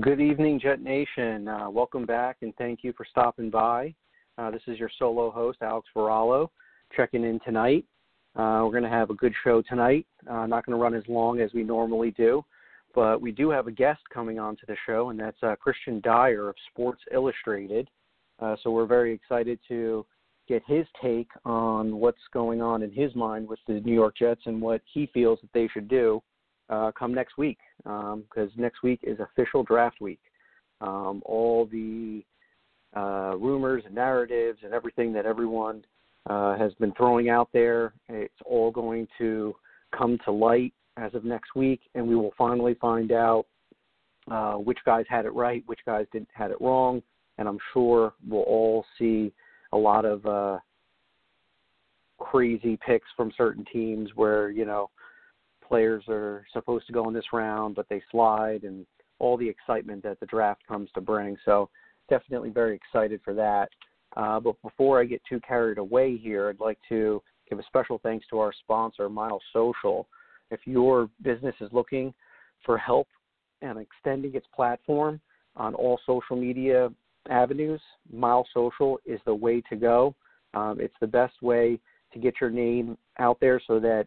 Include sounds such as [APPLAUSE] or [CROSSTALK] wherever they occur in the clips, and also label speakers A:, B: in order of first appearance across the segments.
A: Good evening, Jet Nation. Uh, welcome back, and thank you for stopping by. Uh, this is your solo host, Alex Varallo, checking in tonight. Uh, we're going to have a good show tonight. Uh, not going to run as long as we normally do, but we do have a guest coming on to the show, and that's uh, Kristian Dyer of Sports Illustrated. Uh, so we're very excited to get his take on what's going on in his mind with the New York Jets and what he feels that they should do uh, come next week because um, next week is official draft week. Um, all the uh, rumors and narratives and everything that everyone uh, has been throwing out there, it's all going to come to light as of next week, and we will finally find out uh, which guys had it right, which guys didn't had it wrong, and I'm sure we'll all see a lot of uh, crazy picks from certain teams where you know players are supposed to go in this round, but they slide, and all the excitement that the draft comes to bring. So definitely very excited for that. Uh, but before I get too carried away here, I'd like to give a special thanks to our sponsor, Mile Social. If your business is looking for help and extending its platform on all social media avenues, Mile Social is the way to go. Um, it's the best way to get your name out there so that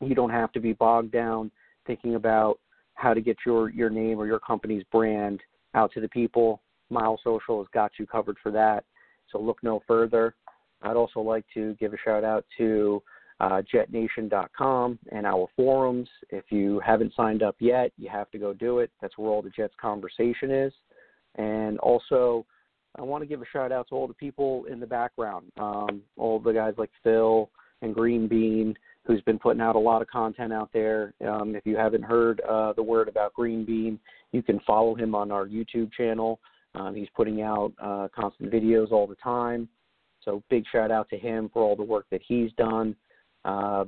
A: you don't have to be bogged down thinking about how to get your your name or your company's brand out to the people. Mile Social has got you covered for that. So look no further. I'd also like to give a shout out to uh, JetNation.com and our forums. If you haven't signed up yet, you have to go do it. That's where all the Jets conversation is. And also, I want to give a shout out to all the people in the background, um, all the guys like Phil and Green Bean who's been putting out a lot of content out there. Um, if you haven't heard uh, the word about Green Bean, you can follow him on our YouTube channel. Um, he's putting out uh, constant videos all the time. So big shout out to him for all the work that he's done. Uh,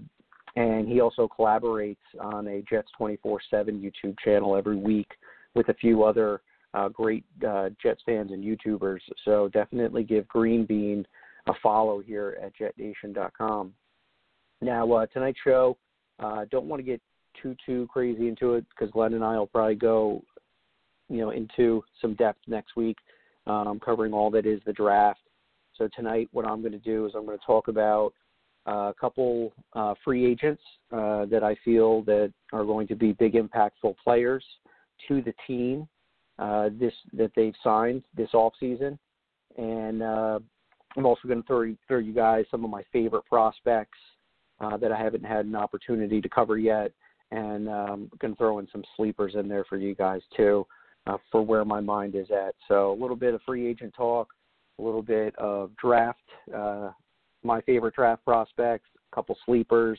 A: and he also collaborates on a Jets 24/7 YouTube channel every week with a few other uh, great uh, Jets fans and YouTubers. So definitely give Green Bean a follow here at JetNation.com. Now, uh, tonight's show, uh, don't want to get too too crazy into it because Glenn and I will probably go, you know, into some depth next week, um, covering all that is the draft. So tonight, what I'm going to do is I'm going to talk about uh, a couple uh, free agents uh, that I feel that are going to be big impactful players to the team uh, this that they've signed this off season, and uh, I'm also going to throw throw you guys some of my favorite prospects uh, that I haven't had an opportunity to cover yet, and um, to throw in some sleepers in there for you guys too, uh, for where my mind is at. So a little bit of free agent talk, a little bit of draft, uh, my favorite draft prospects, a couple sleepers,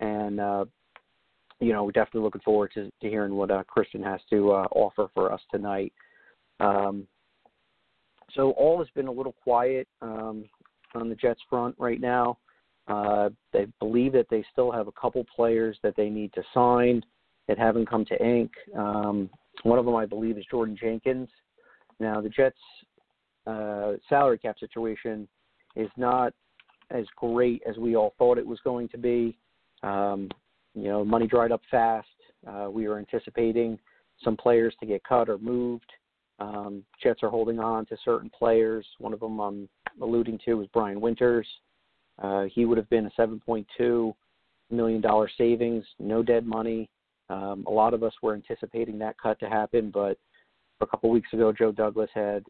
A: and uh, you know, we're definitely looking forward to, to hearing what uh, Kristian has to uh, offer for us tonight. Um, so all has been a little quiet um, on the Jets front right now. Uh, they believe that they still have a couple players that they need to sign that haven't come to ink. Um, one of them, I believe, is Jordan Jenkins. Now, the Jets' uh, salary cap situation is not as great as we all thought it was going to be. Um, you know, money dried up fast. Uh, we were anticipating some players to get cut or moved. Um, Jets are holding on to certain players. One of them I'm alluding to is Brian Winters. Uh, he would have been a 7.2 million dollar savings, no dead money. Um, a lot of us were anticipating that cut to happen, but a couple weeks ago, Joe Douglas had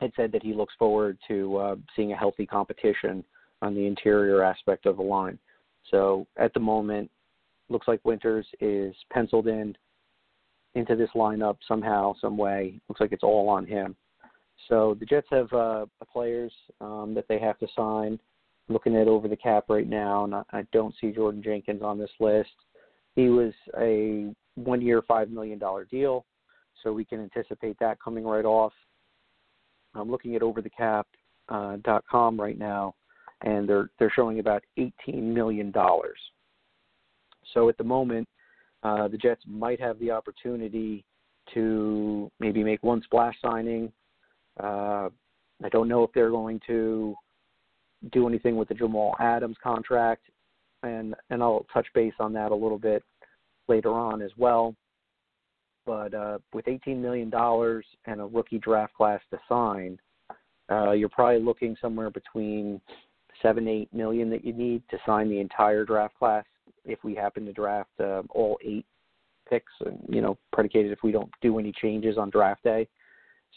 A: had said that he looks forward to uh, seeing a healthy competition on the interior aspect of the line. So at the moment, looks like Winters is penciled in into this lineup somehow, some way. Looks like it's all on him. So the Jets have uh, players um, that they have to sign. Looking at over the cap right now, and I, don't see Jordan Jenkins on this list. He was a one year, $5 million deal. So we can anticipate that coming right off. I'm looking at overthecap.com uh, right now, and they're they're showing about 18 million dollars. So at the moment, uh, the Jets might have the opportunity to maybe make one splash signing. Uh, I don't know if they're going to do anything with the Jamal Adams contract, and and I'll touch base on that a little bit later on as well. But uh, with 18 million dollars and a rookie draft class to sign, uh, you're probably looking somewhere between seven, eight million that you need to sign the entire draft class. If we happen to draft uh, all eight picks, you know, predicated if we don't do any changes on draft day.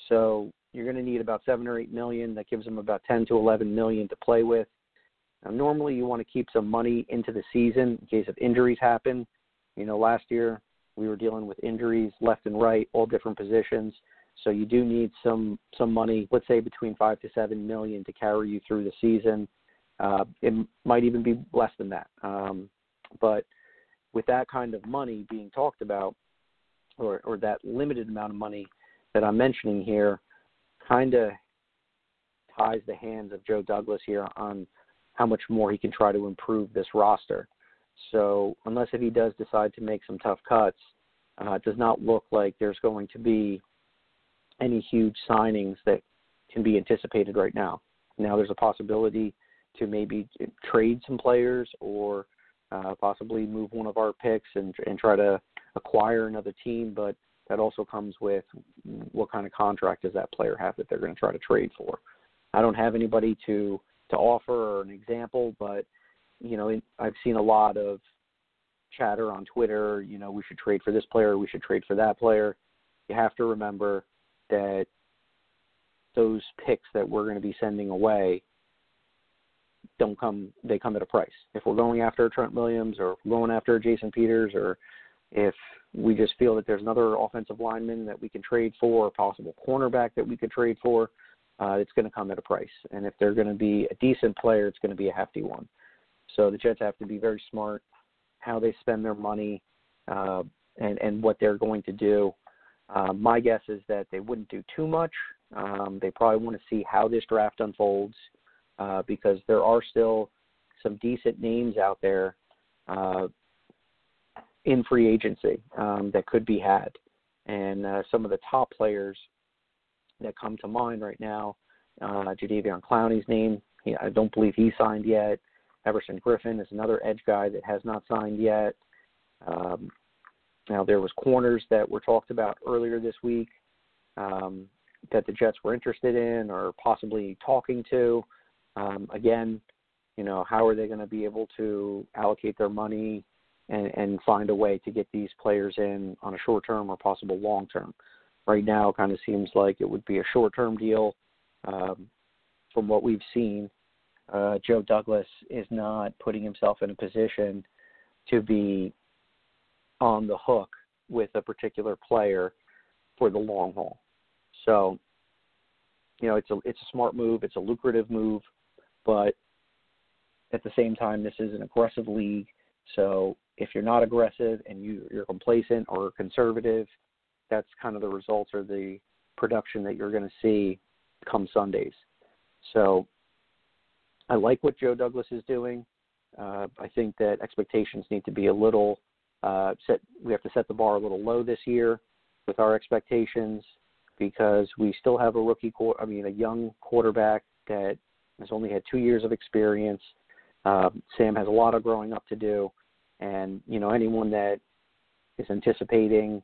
A: So you're going to need about seven or eight million. That gives them about 10 to 11 million to play with. Now, normally you want to keep some money into the season in case of injuries happen. You know, last year we were dealing with injuries left and right, all different positions. So you do need some some money, let's say between five to seven million, to carry you through the season. Uh, it might even be less than that. Um, but with that kind of money being talked about, or or that limited amount of money that I'm mentioning here, kind of ties the hands of Joe Douglas here on how much more he can try to improve this roster. So unless if he does decide to make some tough cuts, uh, it does not look like there's going to be any huge signings that can be anticipated right now. Now there's a possibility to maybe trade some players or uh, possibly move one of our picks and and try to acquire another team, but that also comes with what kind of contract does that player have that they're going to try to trade for. I don't have anybody to to offer or an example, but you know I've seen a lot of chatter on Twitter. You know we should trade for this player, we should trade for that player. You have to remember that those picks that we're going to be sending away don't come they come at a price. If we're going after Trent Williams or going after Jason Peters or if we just feel that there's another offensive lineman that we can trade for, a possible cornerback that we could trade for, uh, it's going to come at a price. And if they're going to be a decent player, it's going to be a hefty one. So the Jets have to be very smart how they spend their money uh, and and what they're going to do. Uh, my guess is that they wouldn't do too much. Um, they probably want to see how this draft unfolds uh, because there are still some decent names out there uh, in free agency um, that could be had. And uh, some of the top players that come to mind right now, uh, Jadeveon Clowney's name, he, I don't believe he signed yet. Everson Griffen is another edge guy that has not signed yet. Um, now there was corners that were talked about earlier this week um, that the Jets were interested in or possibly talking to. Um, again, you know, how are they going to be able to allocate their money and, and find a way to get these players in on a short term or possible long term. Right now, it kind of seems like it would be a short term deal. Um, from what we've seen, uh, Joe Douglas is not putting himself in a position to be on the hook with a particular player for the long haul. So, you know, it's a it's a smart move. It's a lucrative move, but at the same time, this is an aggressive league. So if you're not aggressive and you, you're complacent or conservative, that's kind of the results or the production that you're going to see come Sundays. So I like what Joe Douglas is doing. Uh, I think that expectations need to be a little uh, set. We have to set the bar a little low this year with our expectations because we still have a rookie, I mean, a young quarterback that has only had two years of experience. Uh, Sam has a lot of growing up to do, and you know anyone that is anticipating,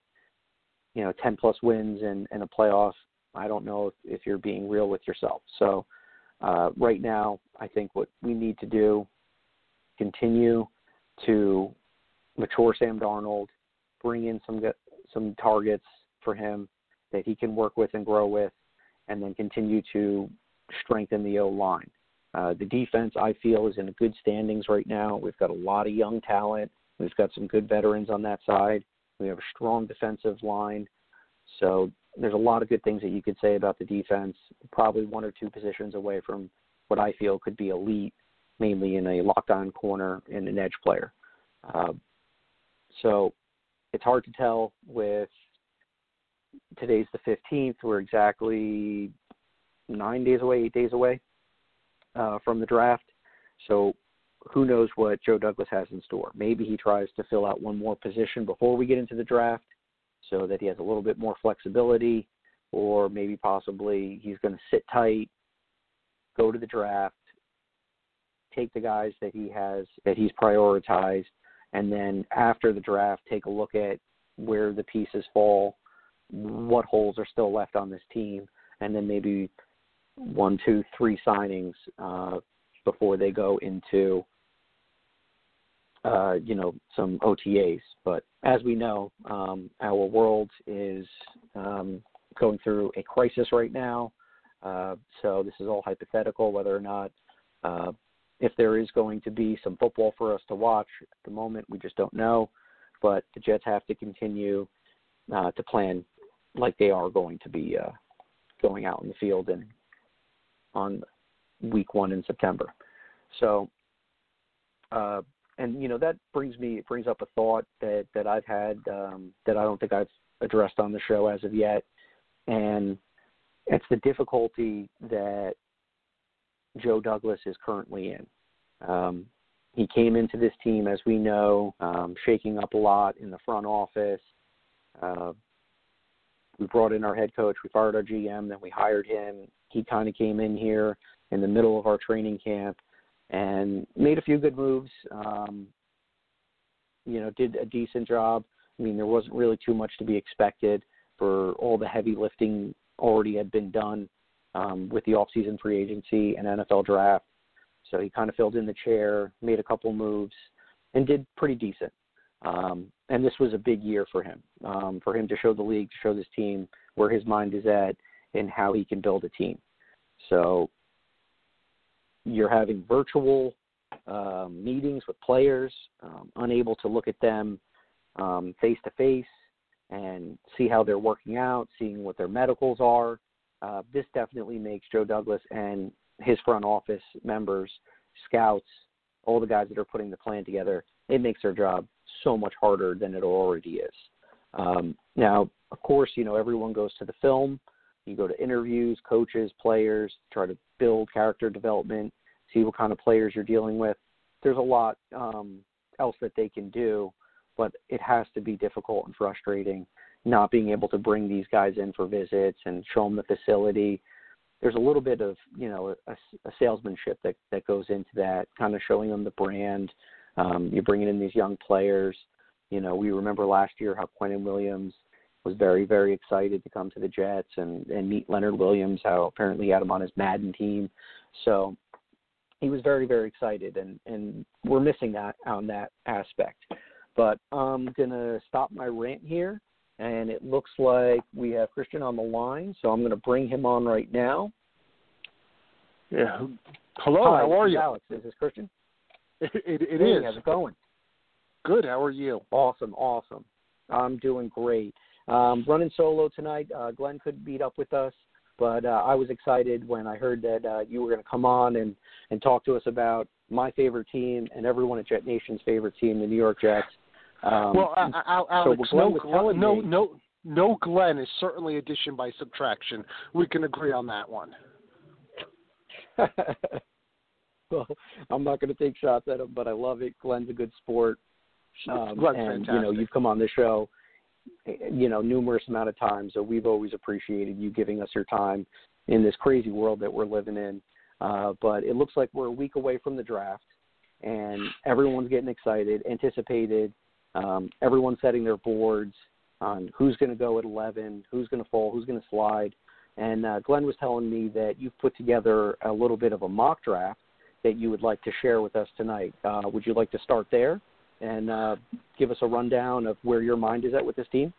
A: you know, 10 plus wins and, and a playoff, I don't know if, if you're being real with yourself. So uh, right now, I think what we need to do, continue to mature Sam Darnold, bring in some some targets for him that he can work with and grow with, and then continue to strengthen the O line. Uh, the defense, I feel, is in good standings right now. We've got a lot of young talent. We've got some good veterans on that side. We have a strong defensive line. So there's a lot of good things that you could say about the defense. Probably one or two positions away from what I feel could be elite, mainly in a lockdown corner and an edge player. Uh, so it's hard to tell with today's the 15th. We're exactly nine days away, eight days away uh, from the draft. So who knows what Joe Douglas has in store? Maybe he tries to fill out one more position before we get into the draft so that he has a little bit more flexibility, or maybe possibly he's going to sit tight, go to the draft, take the guys that he has that he's prioritized, and then after the draft, take a look at where the pieces fall, what holes are still left on this team, and then maybe one, two, three signings uh, before they go into uh, you know some OTAs. But as we know, um, our world is um, going through a crisis right now. Uh, so this is all hypothetical, whether or not uh, if there is going to be some football for us to watch at the moment, we just don't know. But the Jets have to continue uh, to plan like they are going to be uh, going out in the field and on week one in September. So, uh, and you know that brings me it brings up a thought that that I've had um, that I don't think I've addressed on the show as of yet, and it's the difficulty that Joe Douglas is currently in. Um, he came into this team, as we know, um, shaking up a lot in the front office. Uh, we brought in our head coach, we fired our GM, then we hired him. He kind of came in here in the middle of our training camp and made a few good moves. Um, you know, did a decent job. I mean, there wasn't really too much to be expected for all the heavy lifting already had been done um, with the offseason free agency and NFL draft. So he kind of filled in the chair, made a couple moves, and did pretty decent. Um, and this was a big year for him, um, for him to show the league, to show this team where his mind is at and how he can build a team. So you're having virtual um, meetings with players, um, unable to look at them face to face and see how they're working out, seeing what their medicals are. Uh, this definitely makes Joe Douglas and his front office members, scouts, all the guys that are putting the plan together, it makes their job so much harder than it already is. Um, now, of course, you know everyone goes to the film. You go to interviews, coaches, players, try to build character development, see what kind of players you're dealing with. There's a lot um, else that they can do, but it has to be difficult and frustrating not being able to bring these guys in for visits and show them the facility. There's a little bit of you know a, a salesmanship that that goes into that, kind of showing them the brand. Um, you're bringing in these young players. You know, we remember last year how Quinnen Williams was very very excited to come to the Jets and and meet Leonard Williams. How apparently he had him on his Madden team. So he was very very excited, and and we're missing that on that aspect. But I'm gonna stop my rant here and it looks like we have Kristian on the line, so I'm going to bring him on right now.
B: Yeah. Hello.
A: Hi,
B: how are you?
A: Alex, is this Kristian?
B: It, it, it
A: hey,
B: is.
A: How's it going?
B: Good. How are you?
A: Awesome. Awesome. I'm doing great. Um, running solo tonight. Uh, Glenn couldn't meet up with us, but uh, I was excited when I heard that uh, you were going to come on and and talk to us about my favorite team and everyone at Jet Nation's favorite team, the New York Jets. Um,
B: well, Alex,
A: so
B: no,
A: Glenn,
B: no, no, no. Glenn is certainly addition by subtraction. We can agree on that one. [LAUGHS]
A: well, I'm not going to take shots at him, but I love it. Glenn's a good sport. Um, and
B: fantastic.
A: you know, you've come on the show, you know, numerous amount of times. So we've always appreciated you giving us your time in this crazy world that we're living in. Uh, but it looks like we're a week away from the draft, and everyone's getting excited, anticipated. Um, everyone's setting their boards on who's going to go at 11, who's going to fall, who's going to slide. And uh, Glenn was telling me that you've put together a little bit of a mock draft that you would like to share with us tonight. Uh, would you like to start there and uh, give us a rundown of where your mind is at with this team?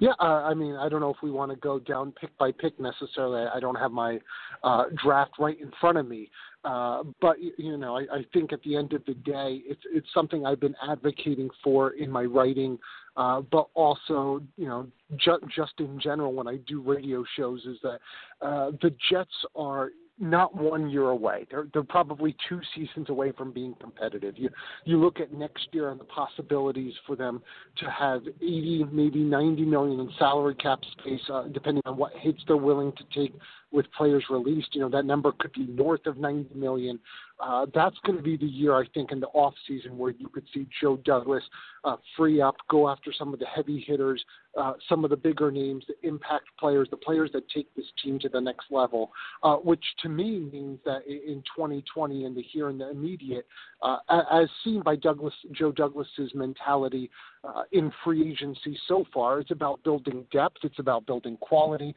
B: Yeah, uh, I mean, I don't know if we want to go down pick by pick necessarily. I don't have my uh, draft right in front of me, uh, but you know, I, I think at the end of the day, it's it's something I've been advocating for in my writing, uh, but also you know, ju- just in general when I do radio shows, is that uh, the Jets are not one year away. They're they're probably two seasons away from being competitive. You you look at next year and the possibilities for them to have 80, maybe 90 million in salary cap space, uh, depending on what hits they're willing to take with players released. You know that number could be north of 90 million. Uh, that's going to be the year I think in the off season where you could see Joe Douglas uh, free up, go after some of the heavy hitters, uh, some of the bigger names, the impact players, the players that take this team to the next level. Uh, which to me means that in 2020 and the here and the immediate, uh, as seen by Douglas, Joe Douglas's mentality uh, in free agency so far, it's about building depth, it's about building quality,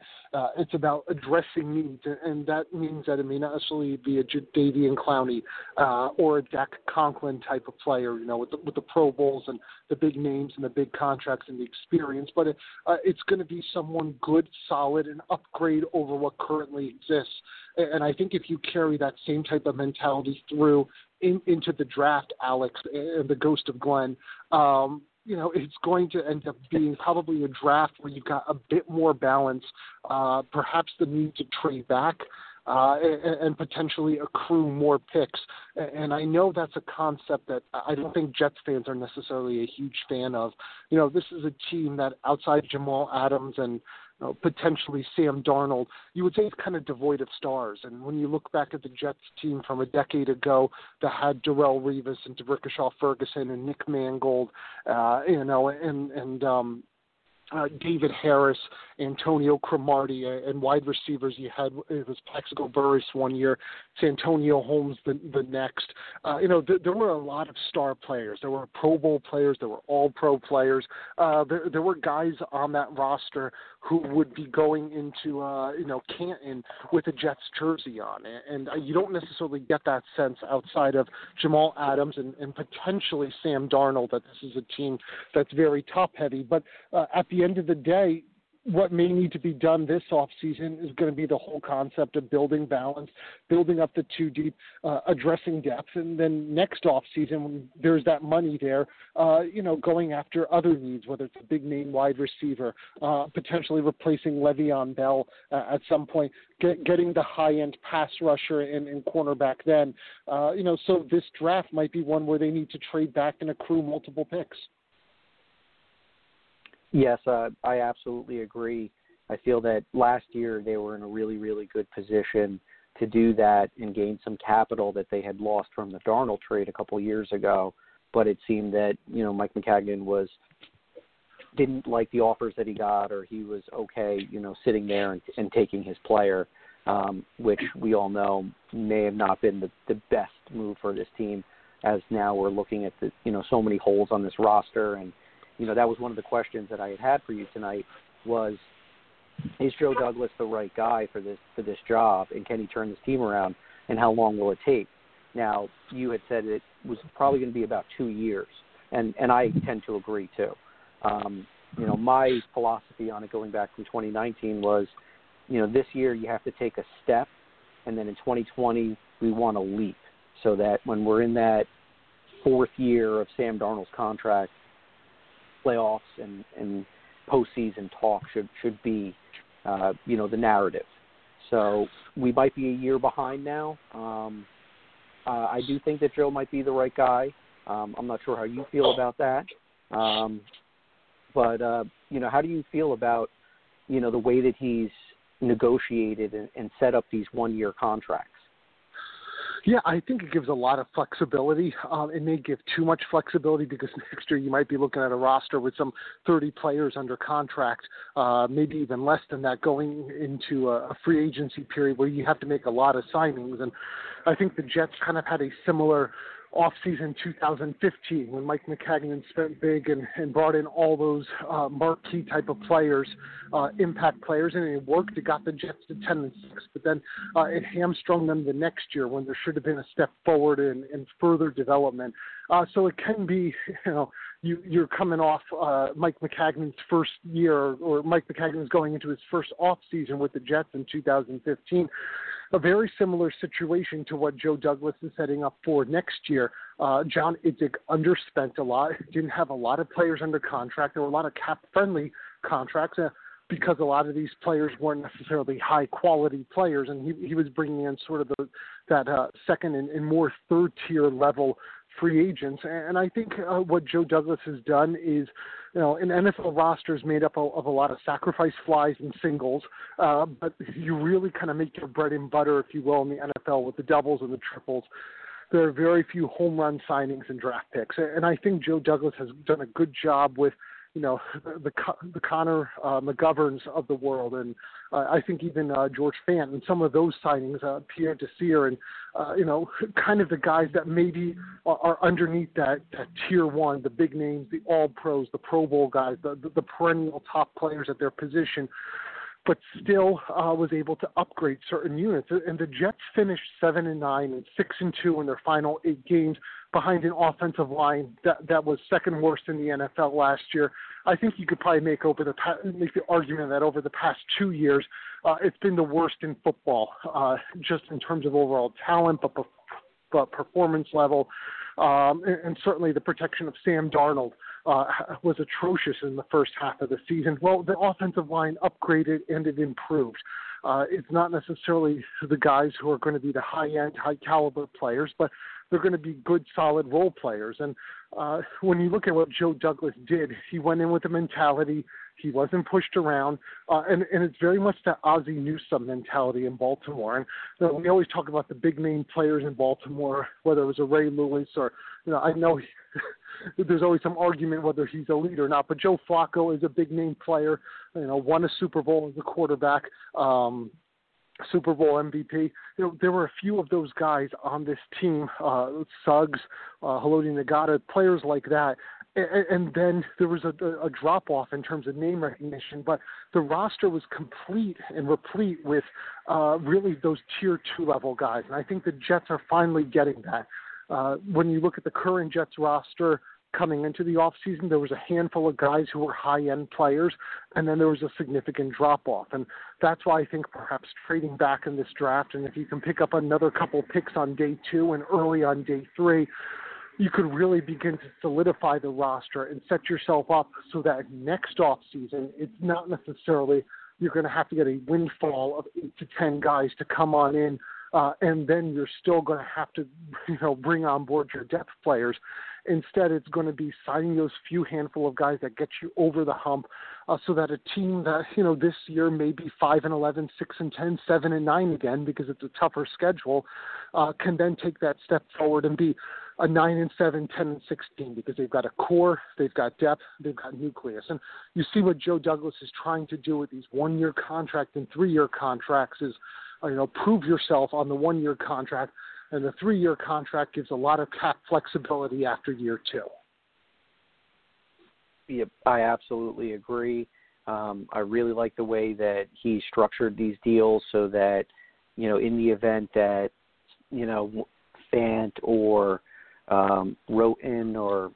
B: it's about addressing needs, and that means that it may not necessarily be a Jadeveon Clowney uh, or a Jack Conklin type of player, you know, with the, with the Pro Bowls and the big names and the big contracts and the experience, but it, uh, it's going to be someone good, solid, and upgrade over what currently exists. And I think if you carry that same type of mentality through in, into the draft, Alex, and the ghost of Glenn, um, you know, it's going to end up being probably a draft where you've got a bit more balance, uh, perhaps the need to trade back. Uh, and, and potentially accrue more picks. And I know that's a concept that I don't think Jets fans are necessarily a huge fan of. You know, this is a team that outside Jamal Adams and you know, potentially Sam Darnold, you would say it's kind of devoid of stars. And when you look back at the Jets team from a decade ago that had Darrelle Revis and D'Brickashaw Ferguson and Nick Mangold, uh, you know, and and um, uh, David Harris, Antonio Cromartie, uh, and wide receivers you had it was Plaxico Burress one year, Santonio Holmes the the next. Uh, you know th- there were a lot of star players. There were Pro Bowl players. There were All Pro players. Uh, there there were guys on that roster who would be going into uh, you know Canton with a Jets jersey on, and, and uh, you don't necessarily get that sense outside of Jamal Adams and, and potentially Sam Darnold that this is a team that's very top heavy. But uh, at the end of the day, what may need to be done this offseason is going to be the whole concept of building balance, building up the two deep, uh, addressing depth, and then next offseason when there's that money there, uh, you know, going after other needs, whether it's a big name wide receiver, uh, potentially replacing Le'Veon Bell uh, at some point, get, getting the high end pass rusher and, and cornerback. Then, uh, you know, so this draft might be one where they need to trade back and accrue multiple picks.
A: Yes, uh, I absolutely agree. I feel that last year they were in a really, really good position to do that and gain some capital that they had lost from the Darnold trade a couple years ago. But it seemed that you know Mike Maccagnan was didn't like the offers that he got, or he was okay, you know, sitting there and, and taking his player, um, which we all know may have not been the, the best move for this team. As now we're looking at the you know so many holes on this roster and you know, that was one of the questions that I had had for you tonight was, is Joe Douglas the right guy for this for this job, and can he turn this team around, and how long will it take? Now, you had said it was probably going to be about two years, and and I tend to agree too. Um, you know, my philosophy on it going back from 2019 was, you know, this year you have to take a step, and then in 2020 we want to leap, so that when we're in that fourth year of Sam Darnold's contract, playoffs and, and postseason talk should should be, uh, you know, the narrative. So we might be a year behind now. Um, uh, I do think that Joe might be the right guy. Um, I'm not sure how you feel about that, um, but uh, you know, how do you feel about you know the way that he's negotiated and, and set up these one-year contracts?
B: Yeah, I think it gives a lot of flexibility. Um, it may give too much flexibility because [LAUGHS] next year you might be looking at a roster with some 30 players under contract, uh, maybe even less than that, going into a, a free agency period where you have to make a lot of signings. And I think the Jets kind of had a similar off season 2015 when Mike Maccagnan spent big and, and brought in all those uh, marquee type of players, uh, impact players, and it worked. It got the Jets to 10 and 6, but then uh, it hamstrung them the next year when there should have been a step forward in, in further development. Uh, so it can be, you know, you, you're coming off uh, Mike Maccagnan's first year, or Mike Maccagnan's going into his first off season with the Jets in 2015 a very similar situation to what Joe Douglas is setting up for next year. Uh, John Idzik underspent a lot, didn't have a lot of players under contract. There were a lot of cap friendly contracts. Uh, because a lot of these players weren't necessarily high quality players, and he, he was bringing in sort of the, that uh, second and, and more third tier level free agents. And I think uh, what Joe Douglas has done is, you know, an NFL roster is made up of, of a lot of sacrifice flies and singles, uh, but you really kind of make your bread and butter, if you will, in the NFL with the doubles and the triples there are very few home run signings and draft picks. And I think Joe Douglas has done a good job with you know [LAUGHS] the the Connor uh, McGoverns of the world, and uh, I think even uh, George Fant and some of those signings, uh, Pierre Desir, and uh, you know [LAUGHS] kind of the guys that maybe are, are underneath that, that tier one, the big names, the All Pros, the Pro Bowl guys, the, the, the perennial top players at their position but still uh, was able to upgrade certain units. And the Jets finished seven and nine and six and two in their final eight games behind an offensive line that that was second worst in the NFL last year. I think you could probably make over the make the argument that over the past two years, uh, it's been the worst in football, uh, just in terms of overall talent, but but performance level, um, and, and certainly the protection of Sam Darnold uh, was atrocious in the first half of the season. Well, the offensive line upgraded and it improved. Uh, it's not necessarily the guys who are going to be the high end, high caliber players, but they're going to be good, solid role players. And uh, when you look at what Joe Douglas did, he went in with a mentality. He wasn't pushed around, uh, and and it's very much that Ozzie Newsome mentality in Baltimore. And you know, we always talk about the big name players in Baltimore, whether it was a Ray Lewis or you know I know. He, [LAUGHS] there's always some argument whether he's a leader or not. But Joe Flacco is a big name player. You know, won a Super Bowl as a quarterback. Um, Super Bowl MVP. You know, there were a few of those guys on this team, uh, Suggs, uh, Haloti Ngata, players like that. And, then there was a, a drop off in terms of name recognition, but the roster was complete and replete with uh, really those tier two level guys. And I think the Jets are finally getting that. Uh, when you look at the current Jets roster, coming into the offseason, there was a handful of guys who were high end players, and then there was a significant drop off. And that's why I think perhaps trading back in this draft, and if you can pick up another couple picks on day two and early on day three, you could really begin to solidify the roster and set yourself up so that next off season it's not necessarily you're going to have to get a windfall of eight to 10 guys to come on in uh, and then you're still going to have to, [LAUGHS] you know, bring on board your depth players. Instead, it's going to be signing those few handful of guys that get you over the hump, uh, so that a team that you know this year may be five and eleven, six and ten, seven and nine again because it's a tougher schedule, uh, can then take that step forward and be a nine and seven, ten and sixteen because they've got a core, they've got depth, they've got nucleus, and you see what Joe Douglas is trying to do with these one-year contract and three-year contracts is uh, you know, prove yourself on the one year contract, and the three year contract gives a lot of cap flexibility after year two.
A: Yeah, I absolutely agree. Um, I really like the way that he structured these deals so that, you know, in the event that, you know, Fant or um, Roten or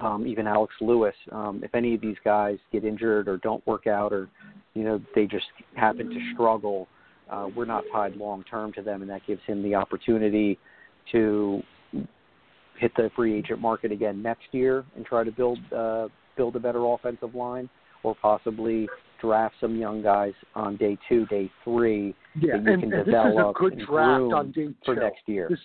A: um, even Alex Lewis, um, if any of these guys get injured or don't work out or, you know, they just happen to struggle, uh, we're not tied long term to them, and that gives him the opportunity to hit the free agent market again next year and try to build uh, build a better offensive line, or possibly draft some young guys on day two, day three
B: yeah,
A: that you
B: and,
A: can
B: and
A: develop
B: this is a good draft on day two.
A: for next year.
B: This,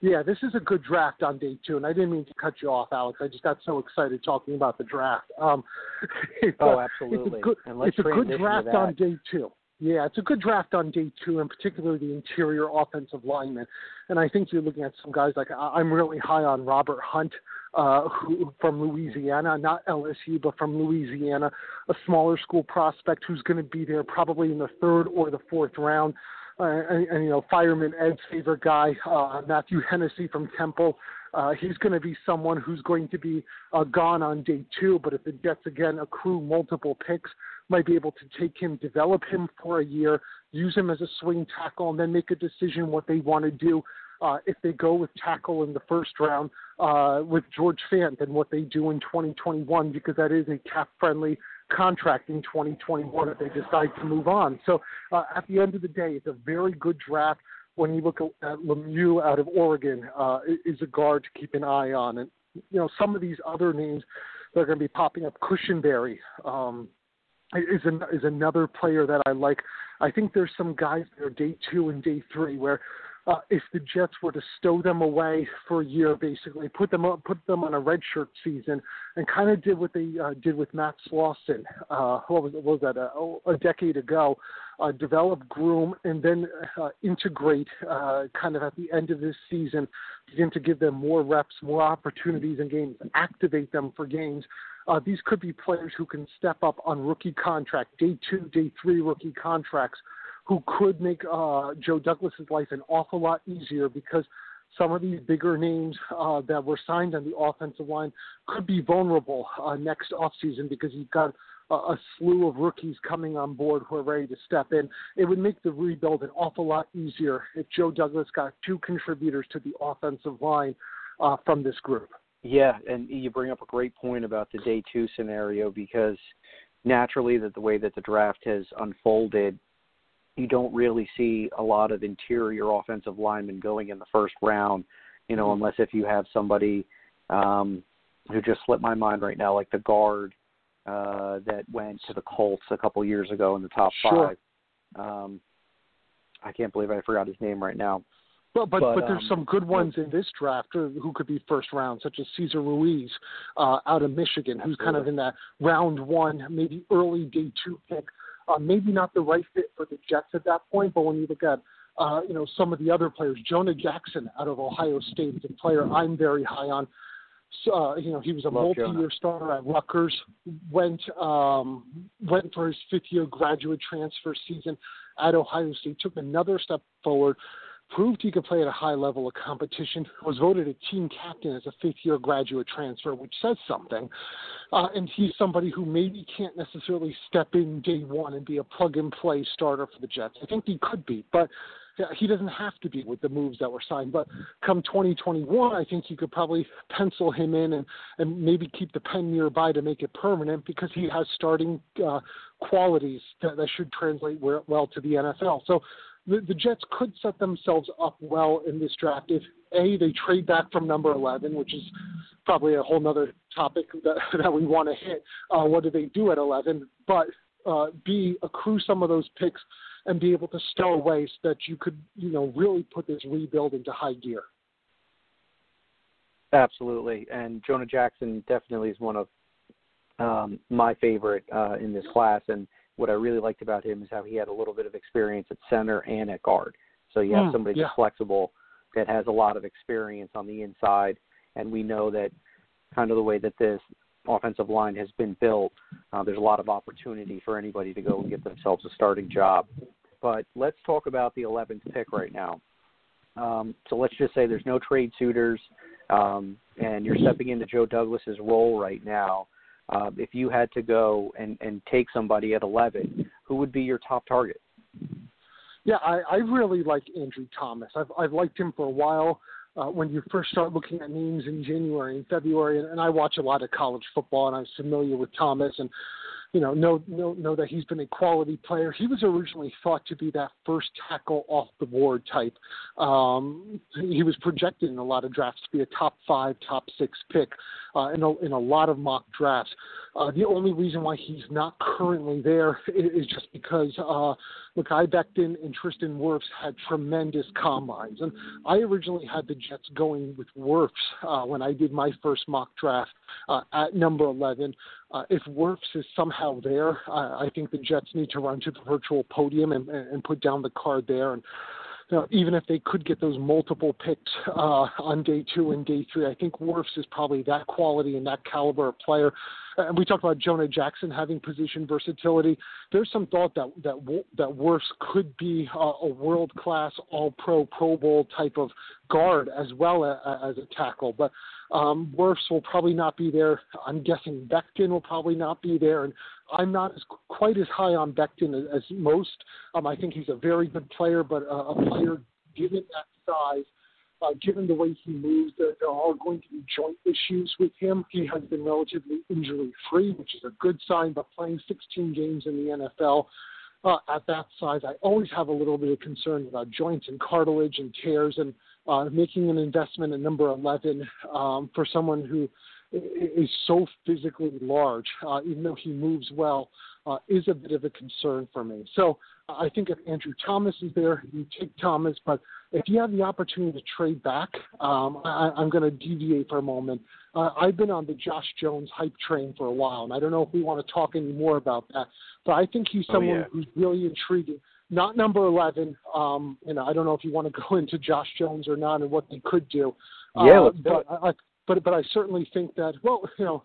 B: yeah, this is a good draft on day two, and I didn't mean to cut you off, Alex. I just got so excited talking about the draft. Um, [LAUGHS]
A: oh, absolutely.
B: It's a good,
A: it's
B: a good draft on day two. Yeah, it's a good draft on day two, and particularly the interior offensive lineman. And I think you're looking at some guys like I'm really high on Robert Hunt, uh, who from Louisiana, not LSU, but from Louisiana, a smaller school prospect who's going to be there probably in the third or the fourth round. And, and you know, fireman Ed's favorite guy, uh, Matthew Hennessy from Temple. Uh, he's going to be someone who's going to be uh, gone on day two, but if the Jets again accrue multiple picks, might be able to take him, develop him for a year, use him as a swing tackle, and then make a decision what they want to do. Uh, if they go with tackle in the first round uh, with George Fant and what they do in 2021, because that is a cap friendly contract in 2021 if they decide to move on. So uh, at the end of the day, it's a very good draft. When you look at, Lemieux out of Oregon, uh, is a guard to keep an eye on, and you know some of these other names that are going to be popping up. Cushenberry, um, is an, is another player that I like. I think there's some guys that are day two and day three where uh, if the Jets were to stow them away for a year, basically put them up, put them on a redshirt season, and kind of did what they uh, did with Matt Slauson, uh, what was, what was that a, uh, a decade ago, uh, develop, groom, and then uh, integrate uh, kind of at the end of this season, begin to give them more reps, more opportunities in games, activate them for games. Uh, these could be players who can step up on rookie contract, day two, day three rookie contracts who could make uh, Joe Douglas's life an awful lot easier because some of these bigger names uh, that were signed on the offensive line could be vulnerable uh, next offseason because you've got a, a slew of rookies coming on board who are ready to step in. It would make the rebuild an awful lot easier if Joe Douglas got two contributors to the offensive line uh, from this group.
A: Yeah, and you bring up a great point about the day two scenario because naturally that the way that the draft has unfolded you don't really see a lot of interior offensive linemen going in the first round, you know, mm-hmm. unless if you have somebody um, who just slipped my mind right now, like the guard uh, that went to the Colts a couple years ago in the top
B: sure.
A: five. Um, I can't believe I forgot his name right now.
B: But but,
A: but,
B: but there's
A: um,
B: some good ones in this draft who could be first round, such as Cesar Ruiz uh, out of Michigan, who's kind of in that round one, maybe early day two pick uh, maybe not the right fit for the Jets at that point, but when you look at uh, you know some of the other players, Jonah Jackson out of Ohio State is a player I'm very high on. So, uh, you know, he was a
A: Love
B: multi-year
A: Jonah.
B: starter at Rutgers. Went um, went for his fifth-year graduate transfer season at Ohio State. Took another step forward proved he could play at a high level of competition, was voted a team captain as a fifth year graduate transfer, which says something. Uh, and he's somebody who maybe can't necessarily step in day one and be a plug and play starter for the Jets. I think he could be, but he doesn't have to be with the moves that were signed. But come 2021, I think you could probably pencil him in and, and maybe keep the pen nearby to make it permanent because he has starting uh, qualities that, that should translate well to the NFL. So the, the Jets could set themselves up well in this draft if a they trade back from number 11, which is probably a whole other topic [LAUGHS] that, that we want to hit. Uh, what do they do at 11? But uh, b accrue some of those picks and be able to stow away so that you could you know really put this rebuild into high gear.
A: Absolutely, and Jonah Jackson definitely is one of um, my favorite uh, in this class, and what I really liked about him is how he had a little bit of experience at center and at guard. So you have
B: mm,
A: somebody
B: yeah.
A: that's flexible that has a lot of experience on the inside, and we know that kind of the way that this offensive line has been built, uh, there's a lot of opportunity for anybody to go and get themselves a starting job. But let's talk about the 11th pick right now. Um, so let's just say there's no trade suitors, um, and you're stepping into Joe Douglas's role right now uh, if you had to go and, and take somebody at 11, who would be your top target?
B: Yeah, I, I really like Andrew Thomas. I've, I've liked him for a while. Uh, when you first start looking at names in January and February, and, and I watch a lot of college football, and I'm familiar with Thomas, and you know, know know know that he's been a quality player. He was originally thought to be that first tackle off the board type. Um, he was projected in a lot of drafts to be a top five, top six pick uh, in a, in a lot of mock drafts. Uh, the only reason why he's not currently there is, just because uh, Mekhi Becton and Tristan Wirfs had tremendous combines, and I originally had the Jets going with Wirfs uh, when I did my first mock draft uh, at number 11. Uh, if Wirfs is somehow there, uh, I think the Jets need to run to the virtual podium and, and put down the card there and you know, even if they could get those multiple picks uh, on day two and day three, I think Wirfs is probably that quality and that caliber of player. And we talked about Jonah Jackson having position versatility. There's some thought that that that Wirfs could be a, a world class, All Pro, Pro Bowl type of guard as well as, as a tackle. But um, Wirfs will probably not be there. I'm guessing Becton will probably not be there, and I'm not as quite as high on Becton as, as most. Um, I think he's a very good player, but uh, a player given that size, uh, given the way he moves, there, there are going to be joint issues with him. He has been relatively injury free, which is a good sign. But playing 16 games in the NFL. Uh, at that size, I always have a little bit of concern about joints and cartilage and tears, and uh, making an investment at number 11 um, for someone who is so physically large, uh, even though he moves well, uh, is a bit of a concern for me. So I think if Andrew Thomas is there, you take Thomas. But if you have the opportunity to trade back, um, I, I'm going to deviate for a moment. Uh, I've been on the Josh Jones hype train for a while, and I don't know if we want to talk any more about that. But I think he's someone
A: oh, yeah.
B: who's really intriguing. Not number 11. Um, you know, I don't know if you want to go [LAUGHS] into Josh Jones or not and what they could do.
A: Yeah,
B: uh, but I, but but I certainly think that well, you know,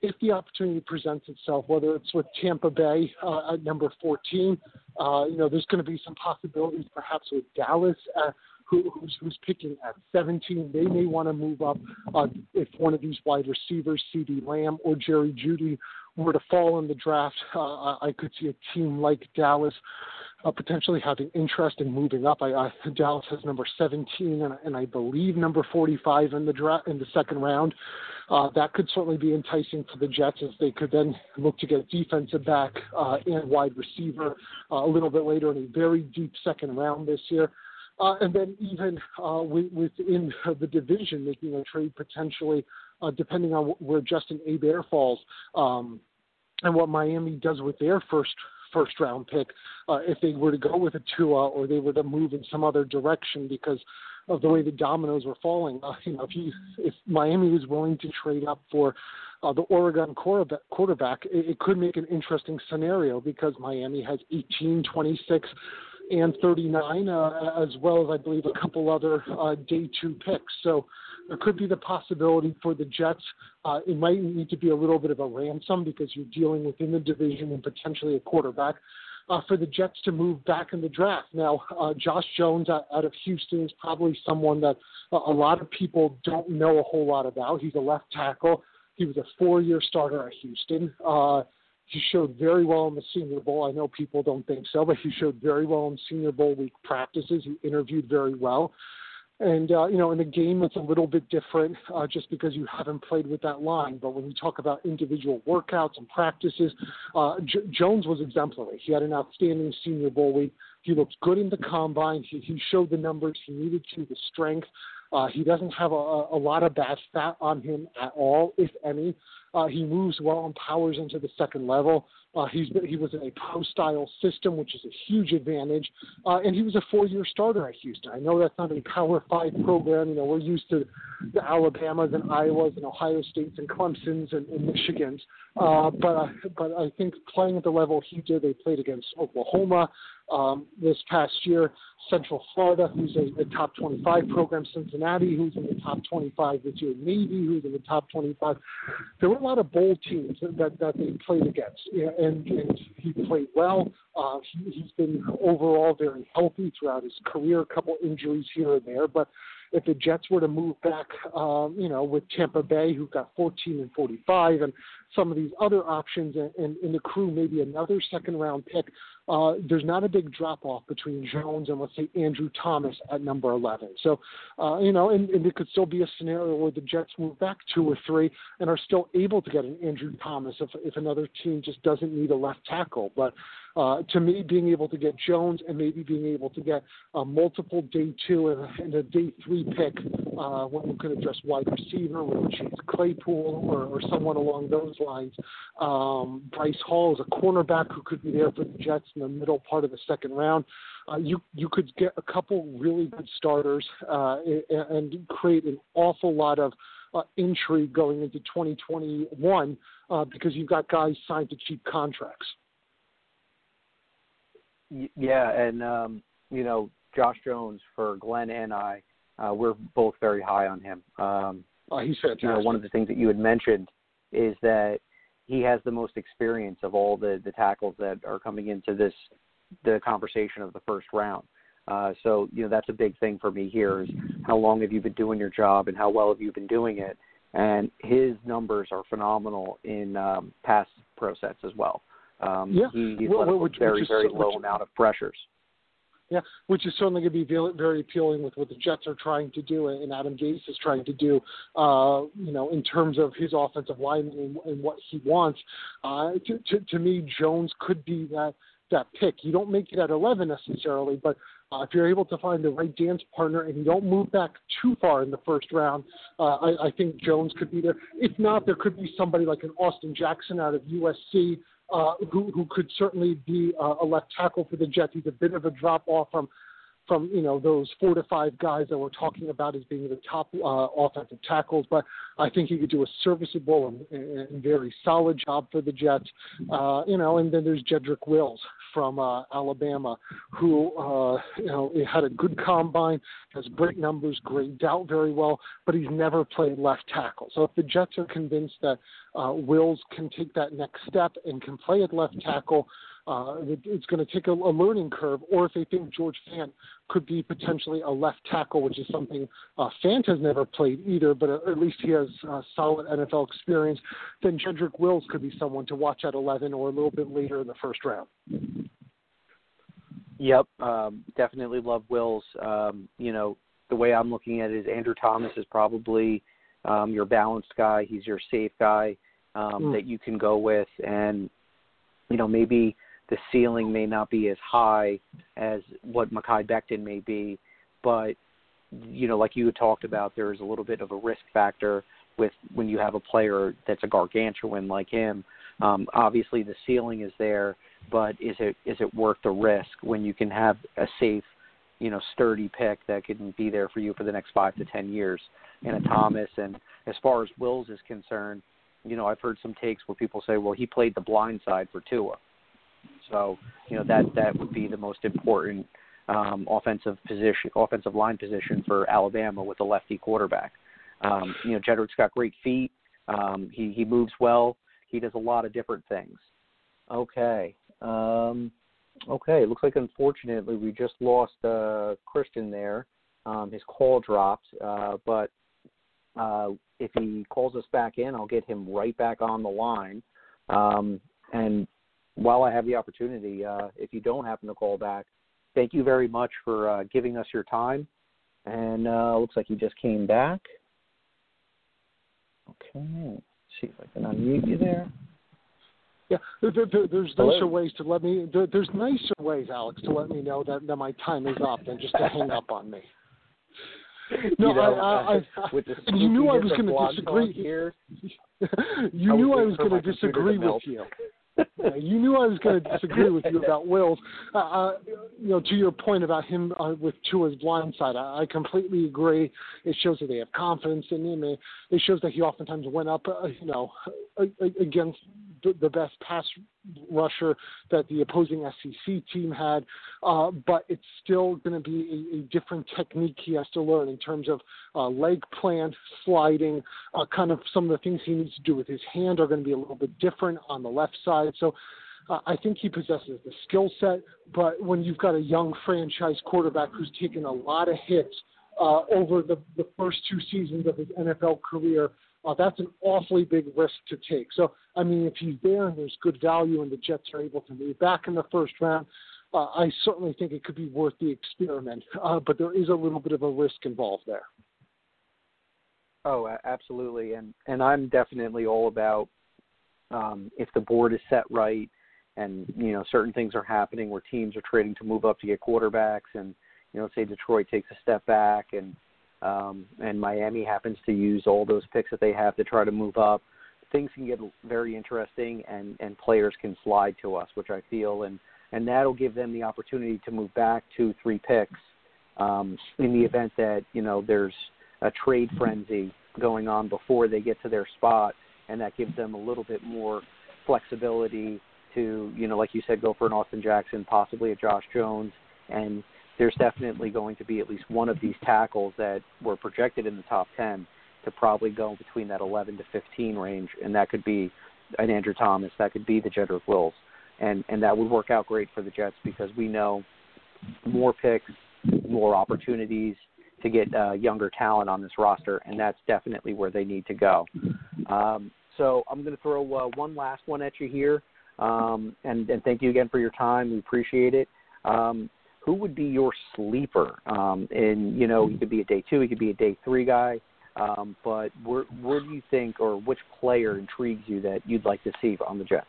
B: if the opportunity presents itself, whether it's with Tampa Bay uh, at number 14, uh, you know, there's going to be some possibilities perhaps with Dallas. Uh, who, who's, who's picking at 17. They may want to move up uh, if one of these wide receivers, CeeDee Lamb or Jerry Jeudy, were to fall in the draft. Uh, I could see a team like Dallas uh, potentially having interest in moving up. I, I, [LAUGHS] Dallas has number 17 and, and I believe number 45 in the draft in the second round. Uh, that could certainly be enticing for the Jets as they could then look to get defensive back uh, and wide receiver uh, a little bit later in a very deep second round this year. Uh, and then even uh, within the division, making a trade potentially, uh, depending on where Justin Herbert falls, um, and what Miami does with their first first round pick uh, if they were to go with a Tua or they were to move in some other direction because of the way the dominoes were falling. Uh, you know, if you if Miami was willing to trade up for uh, the Oregon quarterback, quarterback it, it could make an interesting scenario because Miami has 18, 26, and 39, uh, as well as I believe a couple other uh, day two picks. So there could be the possibility for the Jets. Uh, it might need to be a little bit of a ransom because you're dealing within the division and potentially a quarterback. Uh, for the Jets to move back in the draft. Now, uh, Josh Jones out, of Houston is probably someone that a lot of people don't know a whole lot about. He's a left tackle. He was a four-year starter at Houston. Uh, he showed very well in the Senior Bowl. I know people don't think so, but he showed very well in Senior Bowl week practices. He interviewed very well. And uh, you know, in a game, it's a little bit different uh, just because you haven't played with that line. But when we talk about individual workouts and practices, uh, J- Jones was exemplary. He had an outstanding Senior Bowl week. He looked good in the combine. He, he showed the numbers he needed to, the strength. Uh, he doesn't have a, a lot of bad fat on him at all, if any. Uh, he moves well and powers into the second level. Uh, he's he was in a pro style system, which is a huge advantage. Uh, and he was a four year starter at Houston. I know that's not a Power Five program. You know, we're used to the Alabamas and Iowas and Ohio States and Clemson's and, and Michigan's. Uh, but, uh, but I think playing at the level he did, they played against Oklahoma um, this past year. Central Florida, who's a, a top 25 program, Cincinnati, who's in the top 25 this year, Navy, who's in the top 25. There were a lot of bowl teams that, that they played against, and, and he played well. Uh, he, he's been overall very healthy throughout his career, a couple injuries here and there, but if the Jets were to move back, um, you know, with Tampa Bay, who got 14 and 45, and some of these other options, and, and, and the crew maybe another second round pick, uh, there's not a big drop off between Jones and let's say Andrew Thomas at number 11. So, uh, you know, and, and it could still be a scenario where the Jets move back two or three and are still able to get an Andrew Thomas if if another team just doesn't need a left tackle. But uh, to me, being able to get Jones and maybe being able to get a multiple day two and a, and a day three pick uh, when you could address wide receiver with Chase Claypool or, or someone along those lines. Um, Bryce Hall is a cornerback who could be there for the Jets in the middle part of the second round. Uh, you you could get a couple really good starters uh, and create an awful lot of uh, intrigue going into 2021 uh, because you've got guys signed to cheap contracts.
A: Yeah, and um, you know Josh Jones for Glenn and I, uh, we're both very high on him. Um,
B: oh, he's fantastic.
A: You know, one of the things that you had mentioned is that he has the most experience of all the the tackles that are coming into this the conversation of the first round. Uh, so you know that's a big thing for me here is how long have you been doing your job and how well have you been doing it? And his numbers are phenomenal in um, pass pro sets as well. Um,
B: yeah,
A: he, he's
B: well,
A: let
B: which,
A: very
B: which
A: very low
B: which,
A: amount of pressures.
B: Yeah, which is certainly going to be very appealing with what the Jets are trying to do and Adam Gase is trying to do. Uh, you know, in terms of his offensive line and, and what he wants. Uh, to, to, to me, Jones could be that that pick. You don't make it at 11 necessarily, but Uh, if you're able to find the right dance partner and you don't move back too far in the first round, uh, I, I think Jones could be there. If not, there could be somebody like an Austin Jackson out of USC uh, who, who could certainly be uh, a left tackle for the Jets. He's a bit of a drop off from from you know those four to five guys that we're talking about as being the top uh, offensive tackles, but I think he could do a serviceable and, and very solid job for the Jets. Uh, you know, and then there's Jedrick Wills from uh, Alabama, who uh, you know had a good combine, has great numbers, graded out very well, but he's never played left tackle. So if the Jets are convinced that uh, Wills can take that next step and can play at left tackle, uh, it's going to take a, a learning curve, or if they think George Fant could be potentially a left tackle, which is something uh, Fant has never played either, but at least he has uh, solid NFL experience, then Jedrick Wills could be someone to watch at 11 or a little bit later in the first round.
A: Yep, um, definitely love Wills. Um, you know, the way I'm looking at it is Andrew Thomas is probably um, your balanced guy. He's your safe guy um, mm. that you can go with, and you know maybe the ceiling may not be as high as what Mekhi Becton may be, but you know, like you talked about, there is a little bit of a risk factor with when you have a player that's a gargantuan like him. Um, obviously, the ceiling is there, but is it is it worth the risk when you can have a safe, you know, sturdy pick that can be there for you for the next five to ten years in a Thomas? And as far as Wills is concerned, you know, I've heard some takes where people say, well, he played the blind side for Tua. So you know that that would be the most important um, offensive position, offensive line position for Alabama with a lefty quarterback. Um, you know, Jedrick's got great feet. Um, he he moves well. He does a lot of different things. Okay. Um, okay. Looks like unfortunately we just lost uh, Kristian there. Um, his call dropped, uh, but uh, if he calls us back in, I'll get him right back on the line. Um, and while I have the opportunity, uh, if you don't happen to call back, thank you very much for uh, giving us your time. And uh, looks like you just came back. Okay, Let's see if I can unmute you there.
B: Yeah, there, there, there's Hello? nicer ways to let me. There, there's nicer ways, Alex, to let me know that, that my time is up than just to hang up on me. [LAUGHS]
A: No, you know, I, I, [LAUGHS] I,
B: you knew I was going to disagree. Here, [LAUGHS] you knew I was going to disagree with you yeah, you knew I was going to disagree with you about Wills. Uh, uh, you know, to your point about him uh, with Tua's blind side, I, I completely agree. It shows that they have confidence in him. It, it shows that he oftentimes went up, uh, you know, against the best pass rusher that the opposing SEC team had, uh, but it's still going to be a, a, different technique he has to learn in terms of uh, leg plant, sliding, uh, kind of some of the things he needs to do with his hand are going to be a little bit different on the left side. So uh, I think he possesses the skill set, but when you've got a young franchise quarterback who's taken a lot of hits uh, over the, the first two seasons of his NFL career, uh, that's an awfully big risk to take. So, I mean, if he's there and there's good value and the Jets are able to move back in the first round, uh, I certainly think it could be worth the experiment. Uh, but there is a little bit of a risk involved there.
A: Oh, absolutely, and and I'm definitely all about um, if the board is set right, and you know certain things are happening where teams are trading to move up to get quarterbacks, and you know say Detroit takes a step back and um, and Miami happens to use all those picks that they have to try to move up, things can get very interesting, and and players can slide to us, which I feel, and and that'll give them the opportunity to move back two, three picks um, in the event that you know there's a trade frenzy going on before they get to their spot, and that gives them a little bit more flexibility to you know, like you said, go for an Austin Jackson, possibly a Josh Jones, and there's definitely going to be at least one of these tackles that were projected in the top 10 to probably go between that 11 to 15 range, and that could be an Andrew Thomas, that could be the Jedrick Wills, and and that would work out great for the Jets because we know more picks, more opportunities to get uh, younger talent on this roster, and that's definitely where they need to go. Um, so I'm going to throw uh, one last one at you here, um, and, and thank you again for your time. We appreciate it. Um, who would be your sleeper? Um, and you know, he could be a day two, he could be a day three guy. Um, but where where do you think, or which player intrigues you that you'd like to see on the Jets?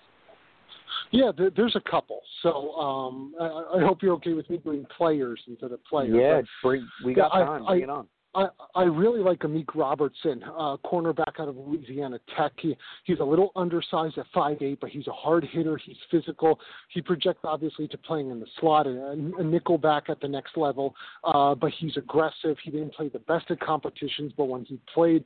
B: Yeah, there, there's a couple. So um, I, I, hope you're okay with me doing players instead of players.
A: Yeah, bring, we got time. Bring I, it on.
B: I, I really like Amik Robertson, uh, cornerback out of Louisiana Tech. He, he's a little undersized at five eight, but he's a hard hitter. He's physical. He projects obviously to playing in the slot, and a, a nickel back at the next level. Uh, but he's aggressive. He didn't play the best at competitions, but when he played,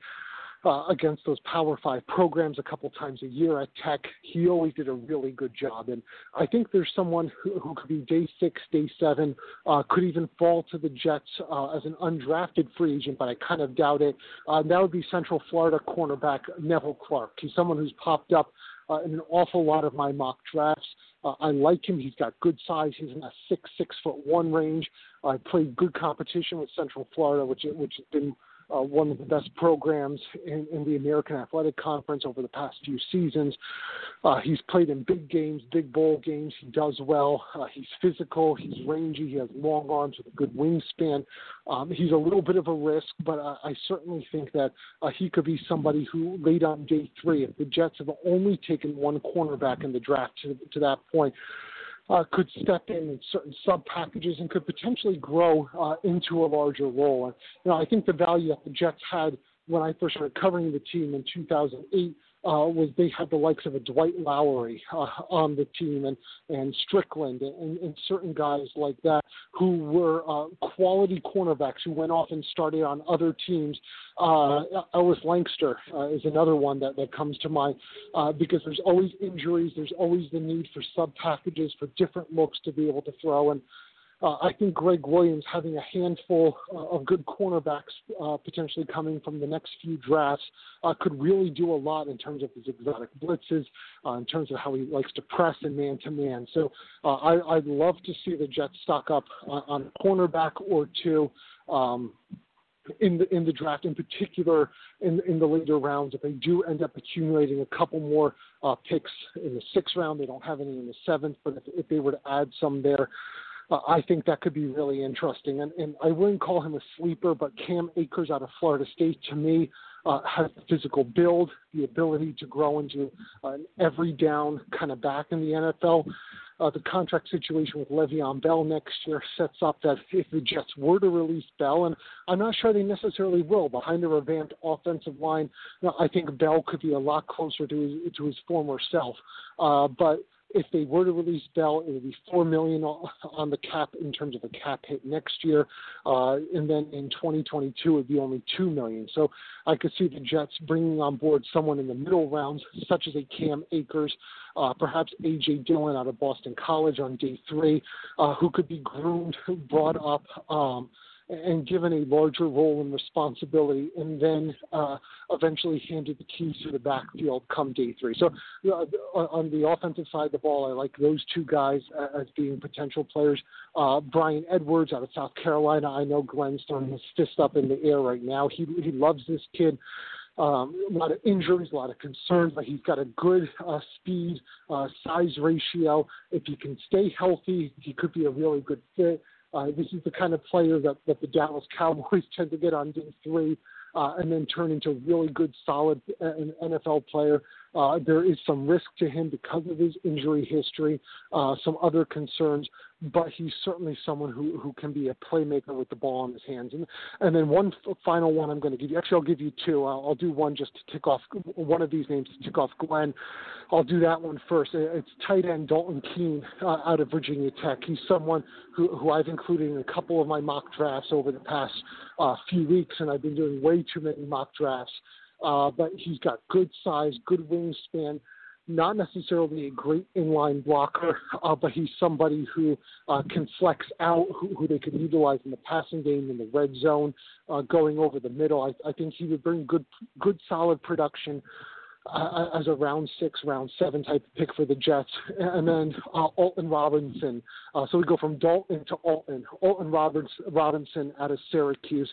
B: uh, against those Power Five programs a couple times a year at Tech. He always did a really good job, and I think there's someone who, who could be day six, day seven, uh, could even fall to the Jets uh, as an undrafted free agent, but I kind of doubt it. Uh, that would be Central Florida cornerback Nevelle Clarke. He's someone who's popped up uh, in an awful lot of my mock drafts. Uh, I like him. He's got good size. He's in that six six foot one range. I played good competition with Central Florida, which which has been uh, one of the best programs in, in, the American Athletic Conference over the past few seasons. Uh, he's played in big games, big bowl games. He does well. Uh, he's physical. He's rangy. He has long arms with a good wingspan. Um, he's a little bit of a risk, but uh, I certainly think that uh, he could be somebody who, late on day three, if the Jets have only taken one cornerback in the draft to, to that point, uh, could step in in certain sub packages and could potentially grow uh, into a larger role. And you know, I think the value that the Jets had when I first started covering the team in 2008 uh, was they had the likes of a Dwight Lowery uh, on the team and and Strickland and, and certain guys like that who were uh, quality cornerbacks who went off and started on other teams. Uh, Ellis Lankster uh, is another one that, that comes to mind uh, because there's always injuries, there's always the need for sub packages for different looks to be able to throw and uh, I think Gregg Williams having a handful uh, of good cornerbacks uh, potentially coming from the next few drafts uh, could really do a lot in terms of his exotic blitzes, uh, in terms of how he likes to press and man to man. So uh, I, I'd love to see the Jets stock up on a cornerback or two. Um, in the in the draft, in particular in in the later rounds, if they do end up accumulating a couple more uh, picks in the sixth round, they don't have any in the seventh, but if, if they were to add some there, uh, I think that could be really interesting. And, and I wouldn't call him a sleeper, but Cam Akers out of Florida State to me uh, has the physical build, the ability to grow into an every down kind of back in the NFL. Uh, the contract situation with Le'Veon Bell next year sets up that if the Jets were to release Bell, and I'm not sure they necessarily will, behind a revamped offensive line, I think Bell could be a lot closer to his, to his former self. Uh, but if they were to release Bell, it would be four million on the cap in terms of a cap hit next year, uh, and then in 2022 it would be only two million. So I could see the Jets bringing on board someone in the middle rounds, such as a Cam Akers, uh, perhaps AJ Dillon out of Boston College on day three, uh, who could be groomed, brought up. Um, and given a larger role and responsibility, and then uh, eventually handed the keys to the backfield come day three. So uh, on the offensive side of the ball, I like those two guys as being potential players. Uh, Bryan Edwards out of South Carolina. I know Glenn's throwing his fist up in the air right now. He he loves this kid. Um, a lot of injuries, a lot of concerns, but he's got a good uh, speed uh, size ratio. If he can stay healthy, he could be a really good fit. Uh, this is the kind of player that, that the Dallas Cowboys [LAUGHS] tend to get on day three uh, and then turn into a really good, solid uh, NFL player. Uh, there is some risk to him because of his injury history, uh, some other concerns, but he's certainly someone who, who can be a playmaker with the ball in his hands. And, and then one f- final one I'm going to give you. Actually, I'll give you two. I'll, I'll do one just to tick off one of these names to tick off Glenn. I'll do that one first. It's tight end Dalton Keene uh, out of Virginia Tech. He's someone who, who I've included in a couple of my mock drafts over the past uh, few weeks, and I've been doing way too many mock drafts uh, but he's got good size, good wingspan. Not necessarily a great inline blocker, uh, but he's somebody who uh, can flex out, who, who they could utilize in the passing game in the red zone, uh, going over the middle. I, I think he would bring good, good, solid production uh, as a round six, round seven type pick for the Jets. And then Alton Robinson. So we go from Dalton to Alton. Alton Roberts, Robinson out of Syracuse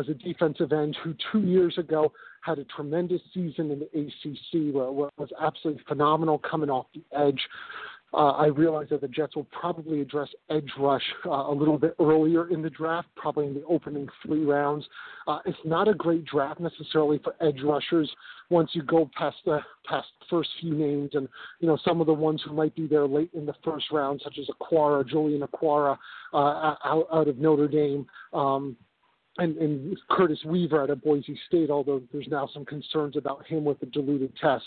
B: is a defensive end who two years ago had a tremendous season in the ACC where, it was absolutely phenomenal coming off the edge Uh, I realize that the Jets will probably address edge rush uh, a little bit earlier in the draft, probably in the opening three rounds. Uh, it's not a great draft necessarily for edge rushers once you go past the past first few names, and you know some of the ones who might be there late in the first round, such as Okwara, Julian Okwara, uh, out, out of Notre Dame. Um, and, and Curtis Weaver out of Boise State, although there's now some concerns about him with the diluted test.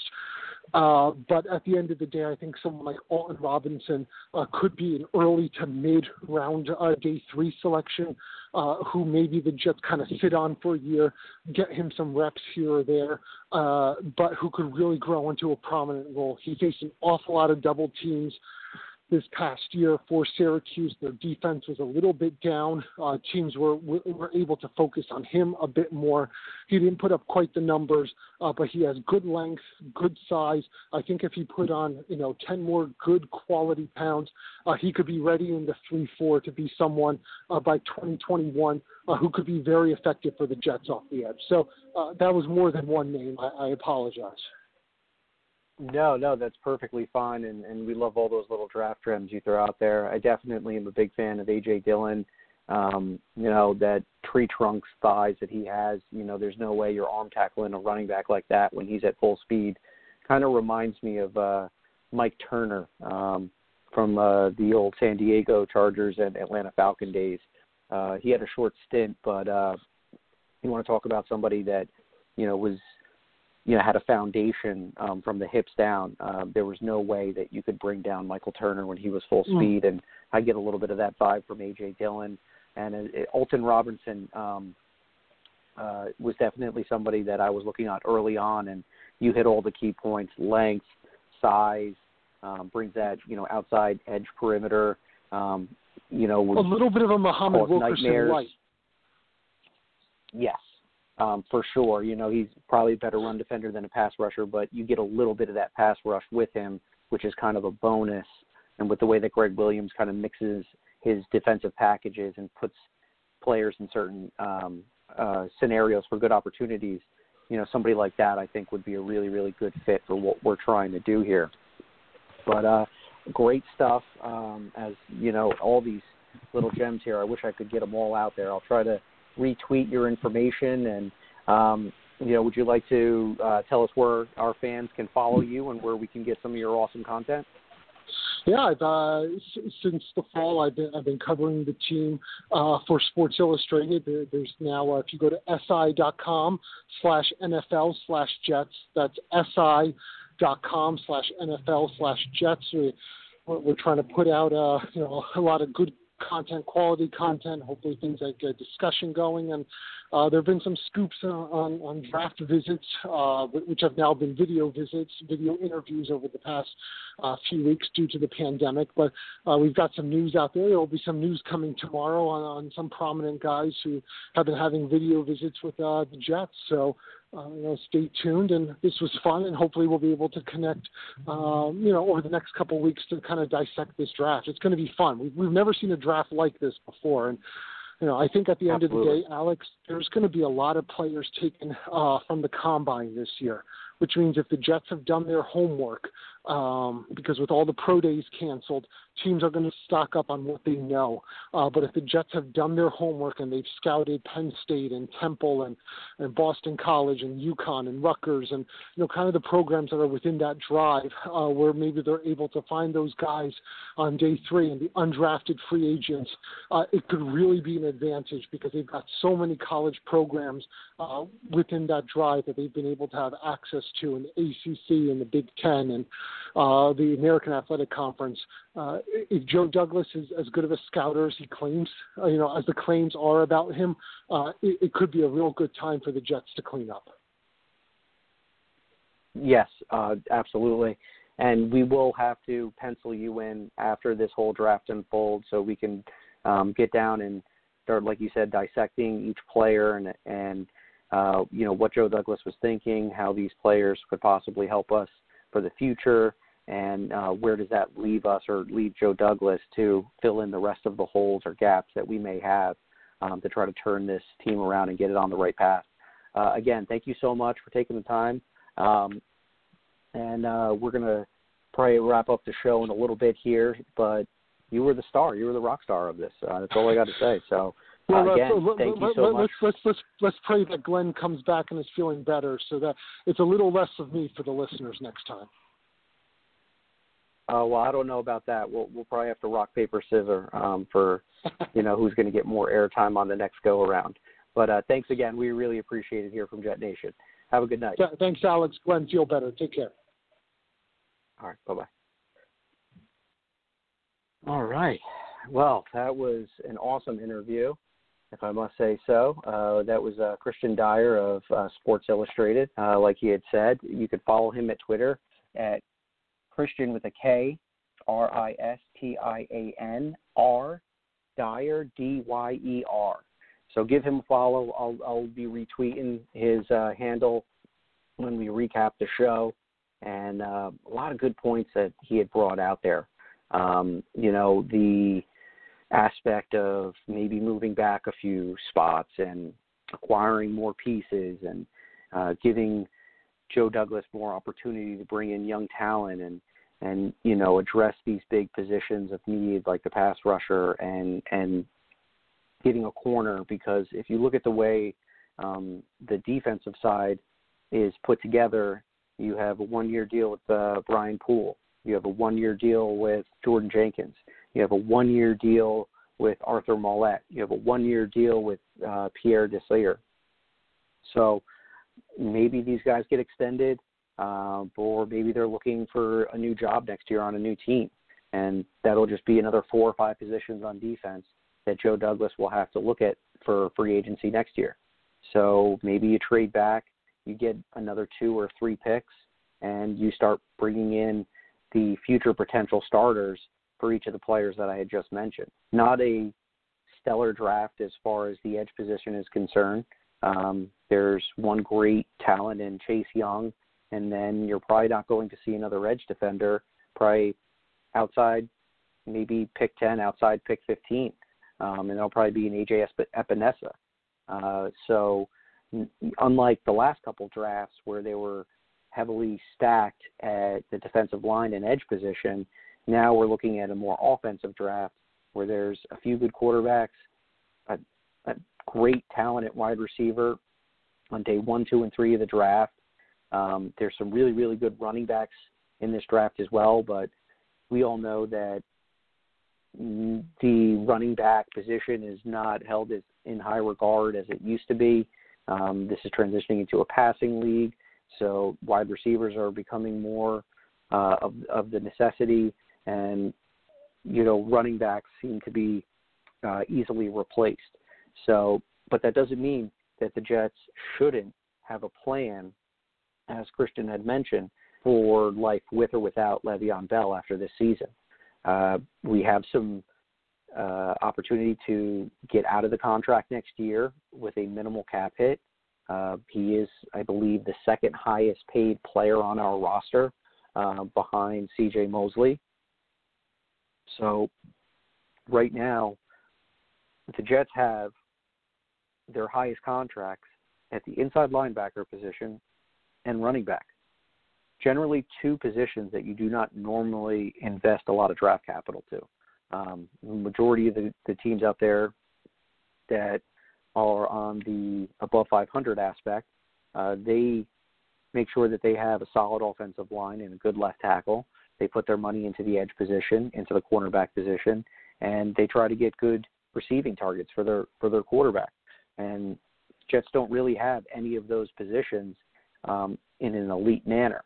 B: Uh, but at the end of the day, I think someone like Alton Robinson uh, could be an early to mid round uh, day three selection, uh, who maybe the Jets kind of sit on for a year, get him some reps here or there, uh, but who could really grow into a prominent role. He faced an awful lot of double teams this past year for Syracuse. Their defense was a little bit down. Uh, teams were were able to focus on him a bit more. He didn't put up quite the numbers, uh, but he has good length, good size. I think if he put on you know ten more good quality pounds, uh, he could be ready in the three four to be someone uh, by 2021 uh, who could be very effective for the Jets off the edge. So uh, that was more than one name. I, I apologize.
A: No, no, that's perfectly fine, and and we love all those little draft gems you throw out there. I definitely am a big fan of AJ Dillon. Um, you know that tree trunk thighs that he has. You know, there's no way you're arm tackling a running back like that when he's at full speed. Kind of reminds me of uh, Mike Turner um, from uh, the old San Diego Chargers and Atlanta Falcon days. Uh, he had a short stint, but uh, you want to talk about somebody that you know was you know had a foundation um, from the hips down. Um, there was no way that you could bring down Michael Turner when he was full hmm. speed, mm. and I get a little bit of that vibe from AJ Dillon and uh, Alton Robinson. Um, uh, was definitely somebody that I was looking at early on, and you hit all the key points: length, size, um, brings that you know outside edge perimeter. Um, you know,
B: a little bit of a Muhammad Wilkerson light.
A: Yes, um, for sure. You know, he's probably a better run defender than a pass rusher, but you get a little bit of that pass rush with him, which is kind of a bonus. And with the way that Gregg Williams kind of mixes his defensive packages and puts players in certain um, uh, scenarios for good opportunities, you know, somebody like that I think would be a really, really good fit for what we're trying to do here. But uh, great stuff. Um, as you know, all these little gems here. I wish I could get them all out there. I'll try to retweet your information and um, you know would you like to uh, tell us where our fans can follow you and where we can get some of your awesome content
B: yeah, I've, uh, since the fall, I've been I've been covering the team uh, for Sports Illustrated. There, there's now uh, if you go to si.com slash NFL slash Jets, that's si.com slash NFL slash Jets. We, we're trying to put out uh, you know a lot of good content, quality content, hopefully things like a discussion going. And uh, there have been some scoops on, on, draft visits, uh, which have now been video visits, video interviews over the past uh, few weeks due to the pandemic. But uh, we've got some news out there. There will be some news coming tomorrow on, on some prominent guys who have been having video visits with uh, the Jets. So uh, you know, stay tuned. And this was fun, and hopefully we'll be able to connect, um, you know, over the next couple of weeks to kind of dissect this draft. It's going to be fun. We've, we've never seen a draft like this before, and you know, I think at the end Absolutely. of the day, Alex, there's going to be a lot of players taken uh, from the combine this year, which means if the Jets have done their homework, um, because with all the pro days canceled, teams are going to stock up on what they know. Uh, but if the Jets have done their homework and they've scouted Penn State and Temple and, and Boston College and UConn and Rutgers and you know kind of the programs that are within that drive, uh, where maybe they're able to find those guys on day three and the undrafted free agents, uh, it could really be an advantage because they've got so many college programs uh, within that drive that they've been able to have access to in the ACC and the Big Ten and uh, the American Athletic Conference. Uh, if Joe Douglas is as good of a scouter as he claims, uh, you know, as the claims are about him, uh, it, it could be a real good time for the Jets to clean up.
A: Yes, uh, absolutely. And we will have to pencil you in after this whole draft unfolds so we can um, get down and start, like you said, dissecting each player and, and uh, you know, what Joe Douglas was thinking, how these players could possibly help us for the future, and uh, where does that leave us or leave Joe Douglas to fill in the rest of the holes or gaps that we may have um, to try to turn this team around and get it on the right path. Uh, again, thank you so much for taking the time, um, and uh, we're going to probably wrap up the show in a little bit here, but you were the star. You were the rock star of this. Uh, that's all I got to say. So.
B: Well,
A: uh, again,
B: let,
A: thank
B: let,
A: you so
B: let,
A: much.
B: Let's, let's let's let's pray that Glenn comes back and is feeling better, so that it's a little less of me for the listeners next time.
A: Uh, well, I don't know about that. We'll we'll probably have to rock paper scissors um, for [LAUGHS] you know who's going to get more airtime on the next go around. But uh, thanks again. We really appreciate it here from Jet Nation. Have a good night.
B: Th- Thanks, Alex. Glenn, feel better. Take care.
A: All right. Bye bye. All right. Well, that was an awesome interview, if I must say so. Uh, that was uh, Kristian Dyer of uh, Sports Illustrated. Uh, like he had said, you could follow him at Twitter at Christian with a K, R I S T I A N R Dyer D Y E R. So give him a follow. I'll I'll be retweeting his uh, handle when we recap the show, and uh, a lot of good points that he had brought out there. Um, you know the aspect of maybe moving back a few spots and acquiring more pieces and uh, giving Joe Douglas more opportunity to bring in young talent and and you know address these big positions of need like the pass rusher and and getting a corner. Because if you look at the way um, the defensive side is put together, you have a one-year deal with uh, Brian Poole, you have a one-year deal with Jordan Jenkins, you have a one-year deal with Arthur Maulet, you have a one-year deal with uh, Pierre Desir. So maybe these guys get extended, uh, or maybe they're looking for a new job next year on a new team, and that'll just be another four or five positions on defense that Joe Douglas will have to look at for free agency next year. So maybe you trade back, you get another two or three picks, and you start bringing in the future potential starters for each of the players that I had just mentioned. Not a stellar draft as far as the edge position is concerned. Um, there's one great talent in Chase Young, and then you're probably not going to see another edge defender, probably outside, maybe pick 10, outside pick 15. Um, and that'll probably be an AJ Epenesa. Uh, so, unlike the last couple drafts where they were heavily stacked at the defensive line and edge position, now we're looking at a more offensive draft where there's a few good quarterbacks, a, a great talent at wide receiver on day one, two, and three of the draft. Um, there's some really, really good running backs in this draft as well, but we all know that the running back position is not held as in high regard as it used to be. Um, this is transitioning into a passing league, so wide receivers are becoming more uh, of, of the necessity, and you know running backs seem to be uh, easily replaced. So, but that doesn't mean that the Jets shouldn't have a plan, as Kristian had mentioned, for life with or without Le'Veon Bell after this season. Uh, we have some uh, opportunity to get out of the contract next year with a minimal cap hit. Uh, he is, I believe, the second highest paid player on our roster uh, behind C.J. Mosley. So, right now, the Jets have their highest contracts at the inside linebacker position and running back generally two positions that you do not normally invest a lot of draft capital to. Um, the majority of the, the teams out there that are on the above 500 aspect, uh, they make sure that they have a solid offensive line and a good left tackle. They put their money into the edge position, into the cornerback position, and they try to get good receiving targets for their for their quarterback. And Jets don't really have any of those positions um, in an elite manner.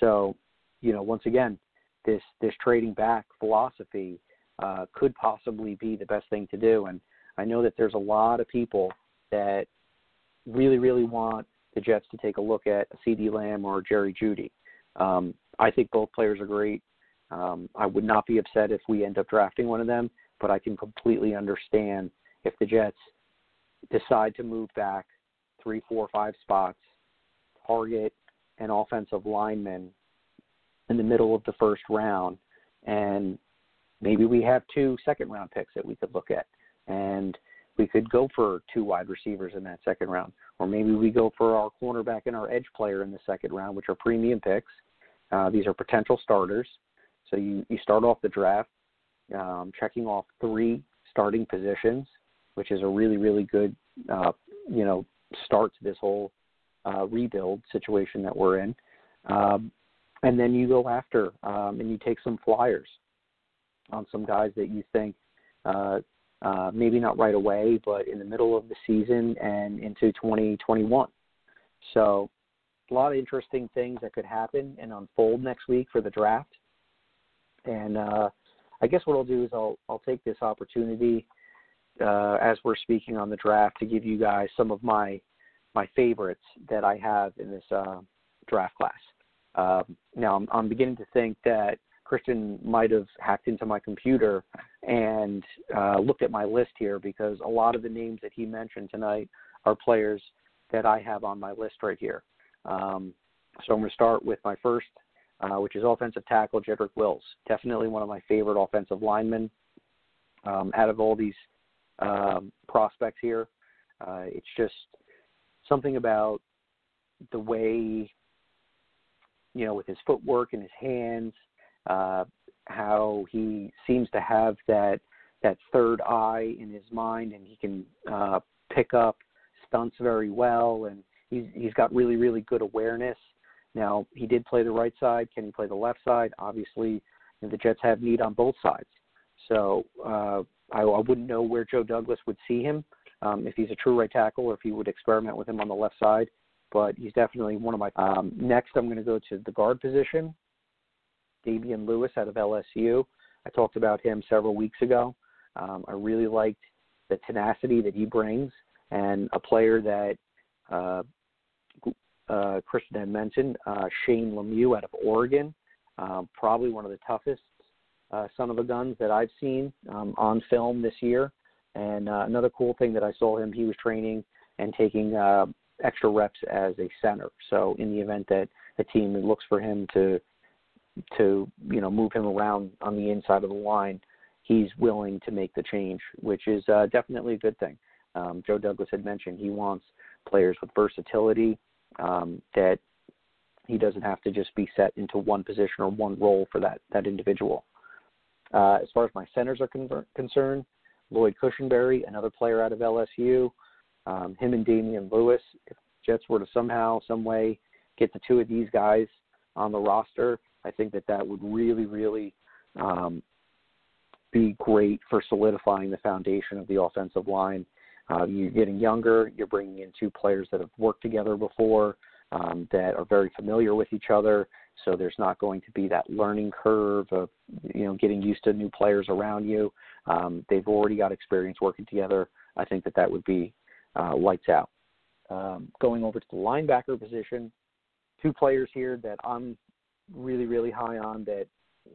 A: So, you know, once again, this this trading back philosophy uh, could possibly be the best thing to do. And I know that there's a lot of people that really, really want the Jets to take a look at a CeeDee Lamb or Jerry Jeudy. Um, I think both players are great. Um, I would not be upset if we end up drafting one of them, but I can completely understand if the Jets decide to move back three, four, five spots, target an offensive lineman in the middle of the first round, and maybe we have two second round picks that we could look at, and we could go for two wide receivers in that second round, or maybe we go for our cornerback and our edge player in the second round, which are premium picks. Uh, these are potential starters. So you, you start off the draft um, checking off three starting positions, which is a really, really good, uh, you know, start to this whole uh, rebuild situation that we're in. Um, and then you go after um, and you take some flyers on some guys that you think uh, uh, maybe not right away, but in the middle of the season and into 2021. So a lot of interesting things that could happen and unfold next week for the draft. And uh, I guess what I'll do is I'll I'll take this opportunity uh, as we're speaking on the draft to give you guys some of my my favorites that I have in this uh, draft class. Um, now I'm, I'm beginning to think that Kristian might have hacked into my computer and uh, looked at my list here because a lot of the names that he mentioned tonight are players that I have on my list right here. Um, so I'm going to start with my first, uh, which is offensive tackle Jedrick Wills. Definitely one of my favorite offensive linemen um, out of all these um, prospects here. Uh, it's just something about the way, you know, with his footwork and his hands, uh, how he seems to have that that third eye in his mind, and he can uh, pick up stunts very well, and he's he's got really really good awareness. Now he did play the right side. Can he play the left side? Obviously, the Jets have need on both sides. So uh, I, I wouldn't know where Joe Douglas would see him um, if he's a true right tackle or if he would experiment with him on the left side. But he's definitely one of my. Um, next, I'm going to go to the guard position. Damien Lewis out of LSU. I talked about him several weeks ago. Um, I really liked the tenacity that he brings and a player that uh, uh, Kristian had mentioned, uh, Shane Lemieux out of Oregon, uh, probably one of the toughest uh, son of a guns that I've seen um, on film this year. And uh, another cool thing that I saw him, he was training and taking uh, extra reps as a center. So in the event that a team looks for him to to you know move him around on the inside of the line, he's willing to make the change, which is uh, definitely a good thing. Um, Joe Douglas had mentioned he wants players with versatility um, that he doesn't have to just be set into one position or one role for that that individual. Uh, as far as my centers are con- concerned, Lloyd Cushenberry, another player out of LSU, um, him and Damien Lewis. If Jets were to somehow, some way, get the two of these guys on the roster, I think that that would really, really um, be great for solidifying the foundation of the offensive line. Uh, you're getting younger. You're bringing in two players that have worked together before, um, that are very familiar with each other. So there's not going to be that learning curve of you know getting used to new players around you. Um, they've already got experience working together. I think that that would be uh, lights out. Um, going over to the linebacker position, two players here that I'm really really high on that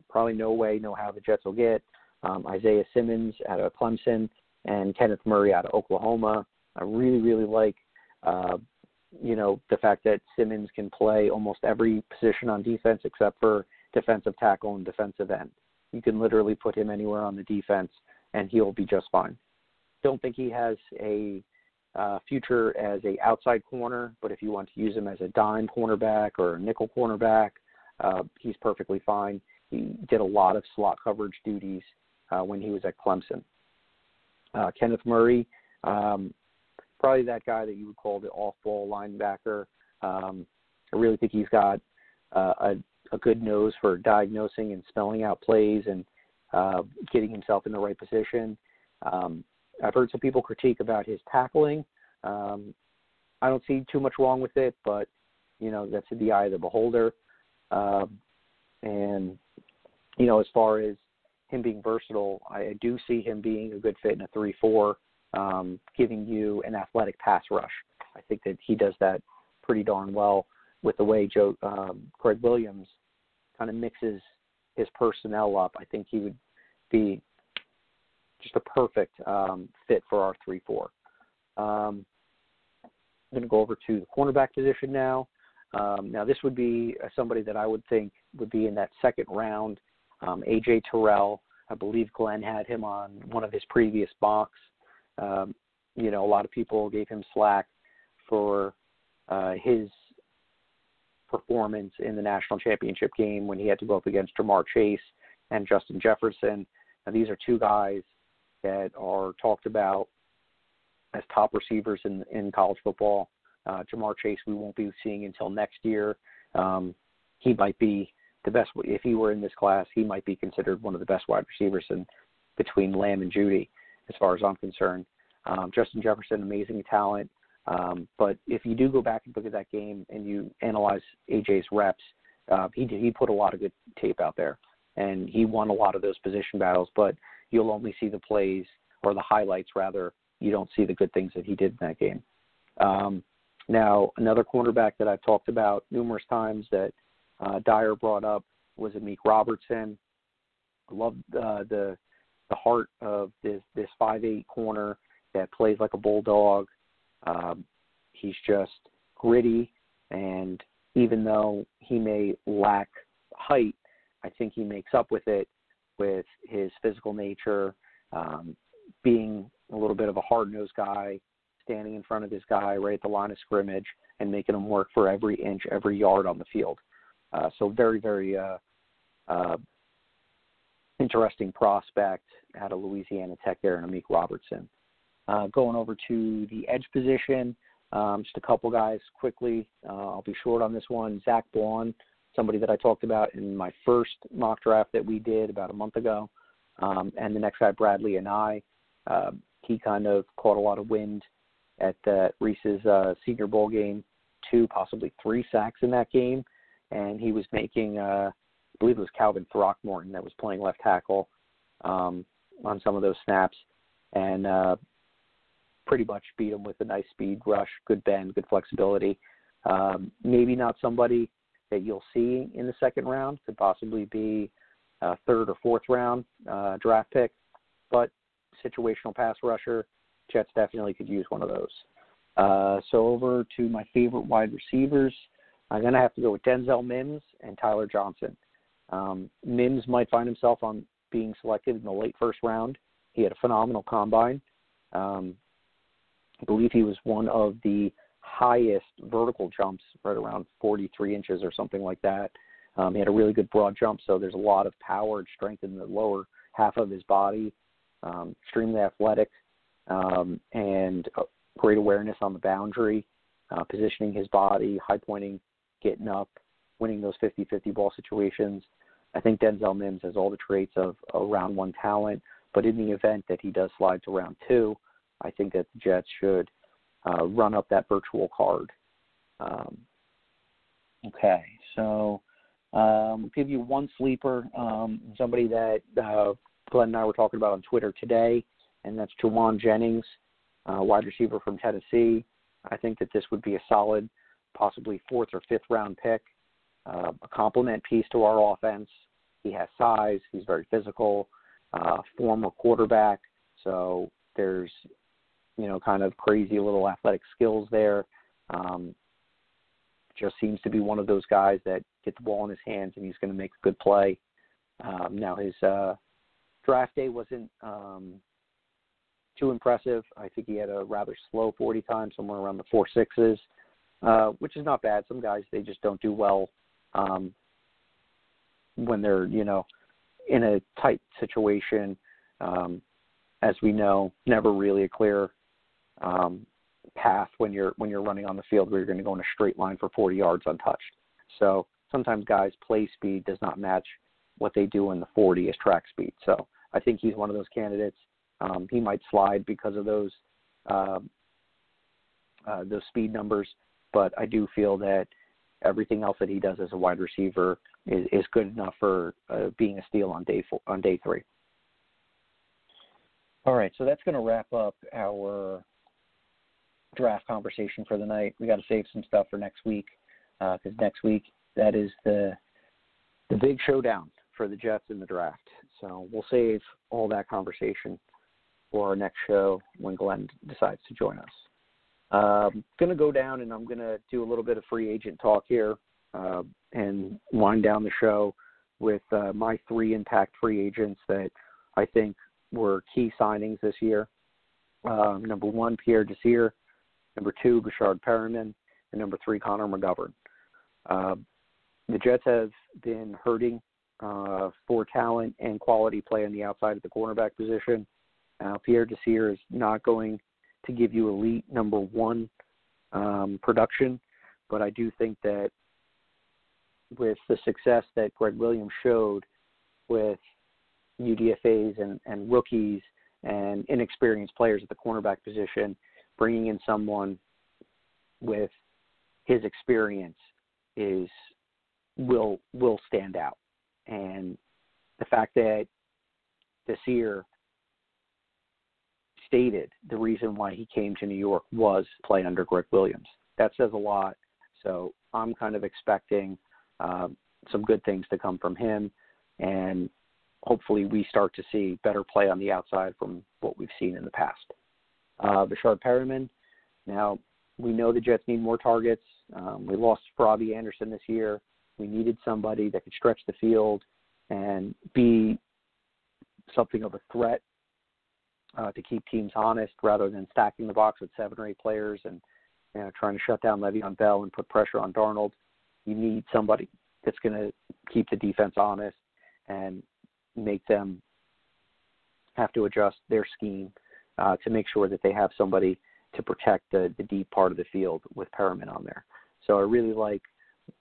A: probably no way, no how the Jets will get. Um, Isaiah Simmons out of Clemson and Kenneth Murray out of Oklahoma. I really really like uh, you know the fact that Simmons can play almost every position on defense except for defensive tackle and defensive end. You can literally put him anywhere on the defense and he'll be just fine. Don't think he has a uh, future as a outside corner, but if you want to use him as a dime cornerback or a nickel cornerback, uh, he's perfectly fine. He did a lot of slot coverage duties uh, when he was at Clemson. Uh, Kenneth Murray, um, probably that guy that you would call the off-ball linebacker. Um, I really think he's got uh, a, a good nose for diagnosing and spelling out plays and uh, getting himself in the right position. Um, I've heard some people critique about his tackling. Um, I don't see too much wrong with it, but you know that's in the eye of the beholder. Um, and you know, as far as him being versatile, I, do see him being a good fit in a three-four um, giving you an athletic pass rush. I think that he does that pretty darn well with the way Joe um, Gregg Williams kind of mixes his personnel up. I think he would be just a perfect um, fit for our three-four. Um, I'm going to go over to the cornerback position now. Um, now, this would be somebody that I would think would be in that second round. Um, AJ Terrell, I believe Glenn had him on one of his previous mocks. Um, you know, a lot of people gave him slack for uh, his performance in the national championship game when he had to go up against Ja'Marr Chase and Justin Jefferson. Now, these are two guys that are talked about as top receivers in in college football. Uh, Ja'Marr Chase, we won't be seeing until next year. Um, he might be the best if he were in this class. He might be considered one of the best wide receivers in between Lamb and Jeudy, as far as I'm concerned. Um, Justin Jefferson, amazing talent. Um, but if you do go back and look at that game and you analyze AJ's reps, uh, he did, he put a lot of good tape out there, and he won a lot of those position battles. But you'll only see the plays or the highlights rather. You don't see the good things that he did in that game. Um, now, another cornerback that I've talked about numerous times that uh, Dyer brought up was Amik Robertson. I love uh, the the heart of this this five eight corner that plays like a bulldog. Um, he's just gritty, and even though he may lack height, I think he makes up with it with his physical nature, um, being a little bit of a hard nosed guy, standing in front of this guy right at the line of scrimmage and making him work for every inch, every yard on the field. Uh, so very, very uh, uh, interesting prospect out of Louisiana Tech there and Amik Robertson. Uh, going over to the edge position, um, just a couple guys quickly. Uh, I'll be short on this one. Zach Baun, somebody that I talked about in my first mock draft that we did about a month ago. Um, and the next guy, Bradlee Anae. Uh, he kind of caught a lot of wind at the Reese's uh, Senior Bowl game, two, possibly three sacks in that game, and he was making, uh, I believe it was Calvin Throckmorton that was playing left tackle um, on some of those snaps, and uh, pretty much beat him with a nice speed rush, good bend, good flexibility. Um, maybe not somebody that you'll see in the second round, could possibly be a third or fourth round uh, draft pick, but situational pass rusher Jets definitely could use one of those. Uh, so over to my favorite wide receivers. I'm going to have to go with Denzel Mims and Tyler Johnson. Um, Mims might find himself on being selected in the late first round. He had a phenomenal combine. Um, I believe he was one of the highest vertical jumps, right around 43 inches or something like that. Um, he had a really good broad jump, so there's a lot of power and strength in the lower half of his body. Um, extremely athletic um, and great awareness on the boundary, uh, positioning his body, high pointing, getting up, winning those 50-50 ball situations. I think Denzel Mims has all the traits of a round one talent, but in the event that he does slide to round two, I think that the Jets should uh, run up that virtual card. Um, okay, so um, give you one sleeper, um, somebody that uh, Glenn and I were talking about on Twitter today and that's Jauan Jennings, uh, wide receiver from Tennessee. I think that this would be a solid, possibly fourth or fifth round pick, uh, a complement piece to our offense. He has size. He's very physical. Uh, former quarterback, so there's you know kind of crazy little athletic skills there. Um, just seems to be one of those guys that get the ball in his hands and he's going to make a good play. Um, now his uh, draft day wasn't um, too impressive. I think he had a rather slow 40 time, somewhere around the four sixes, uh, which is not bad. Some guys they just don't do well um, when they're you know in a tight situation. Um, as we know, never really a clear um, path when you're when you're running on the field where you're going to go in a straight line for 40 yards untouched. So sometimes guys' play speed does not match what they do in the 40 as track speed. So I think he's one of those candidates. Um, he might slide because of those uh, uh, those speed numbers, but I do feel that everything else that he does as a wide receiver is, is good enough for uh, being a steal on day four, on day three. All right, so that's going to wrap up our draft conversation for the night. We got to save some stuff for next week because uh, next week that is the the big showdown for the Jets in the draft. So we'll save all that conversation for our next show when Glenn decides to join us. Um, going to go down and I'm going to do a little bit of free agent talk here uh, and wind down the show with uh, my three impact free agents that I think were key signings this year. Um, number one, Pierre Desir. Number two, Breshad Perriman. And number three, Connor McGovern. Uh, the Jets have been hurting uh, for talent and quality play on the outside of the cornerback position. Uh, Pierre Desir is not going to give you elite number one um, production, but I do think that with the success that Gregg Williams showed with UDFA's and, and rookies and inexperienced players at the cornerback position, bringing in someone with his experience is will will stand out. And the fact that this year stated the reason why he came to New York was play under Gregg Williams. That says a lot. So I'm kind of expecting uh, some good things to come from him, and hopefully we start to see better play on the outside from what we've seen in the past. Uh, Breshad Perriman. Now we know the Jets need more targets. Um, we lost Robbie Anderson this year. We needed somebody that could stretch the field and be something of a threat uh, to keep teams honest rather than stacking the box with seven or eight players and you know, trying to shut down Le'Veon Bell and put pressure on Darnold. You need somebody that's going to keep the defense honest and make them have to adjust their scheme uh, to make sure that they have somebody to protect the, the deep part of the field with Perriman on there. So I really like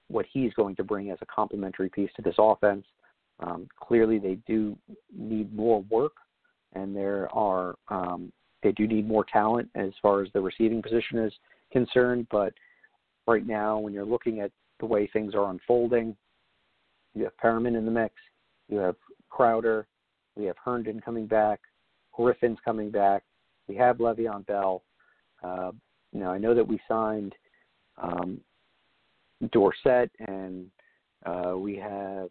A: what he's going to bring as a complementary piece to this offense. Um, clearly, they do need more work, and there are um, they do need more talent as far as the receiving position is concerned. But right now, when you're looking at the way things are unfolding, you have Perriman in the mix, you have Crowder, we have Herndon coming back, Griffin's coming back, we have Le'Veon Bell. Uh, you know, I know that we signed um, Dorsett, and uh, we have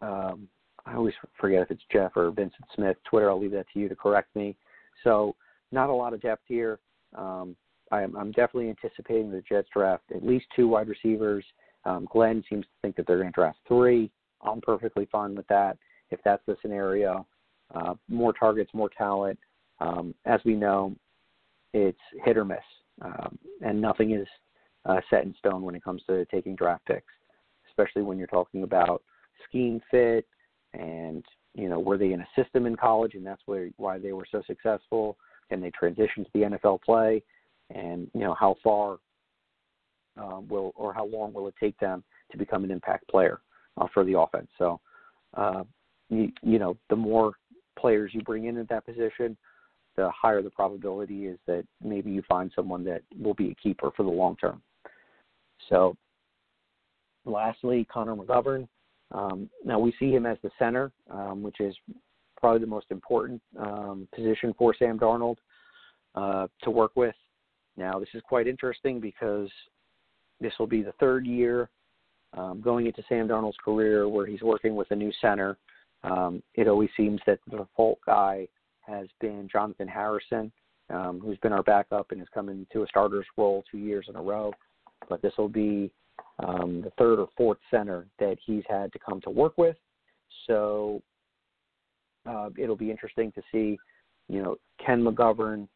A: um, I always forget if it's Jeff or Vincent Smith. Twitter, I'll leave that to you to correct me. So not a lot of depth here. Um, I'm, I'm definitely anticipating the Jets draft at least two wide receivers. Um, Glenn seems to think that they're going to draft three. I'm perfectly fine with that if that's the scenario. Uh, more targets, more talent. Um, as we know, it's hit or miss, um, and nothing is uh, set in stone when it comes to taking draft picks, especially when you're talking about scheme fit and you know were they in a system in college and that's where why they were so successful? And they transition to the NFL play? And you know how far uh, will or how long will it take them to become an impact player uh, for the offense? So uh, you, you know the more players you bring in at that position the higher the probability is that maybe you find someone that will be a keeper for the long term. So lastly Connor McGovern um, now we see him as the center, um, which is probably the most important um, position for Sam Darnold uh, to work with. Now this is quite interesting because this will be the third year um, going into Sam Darnold's career where he's working with a new center. Um, it always seems that the default guy has been Jonathan Harrison, um, who's been our backup and has come into a starter's role two years in a row. But this will be um, the third or fourth center that he's had to come to work with. So uh, it'll be interesting to see, you know, can McGovern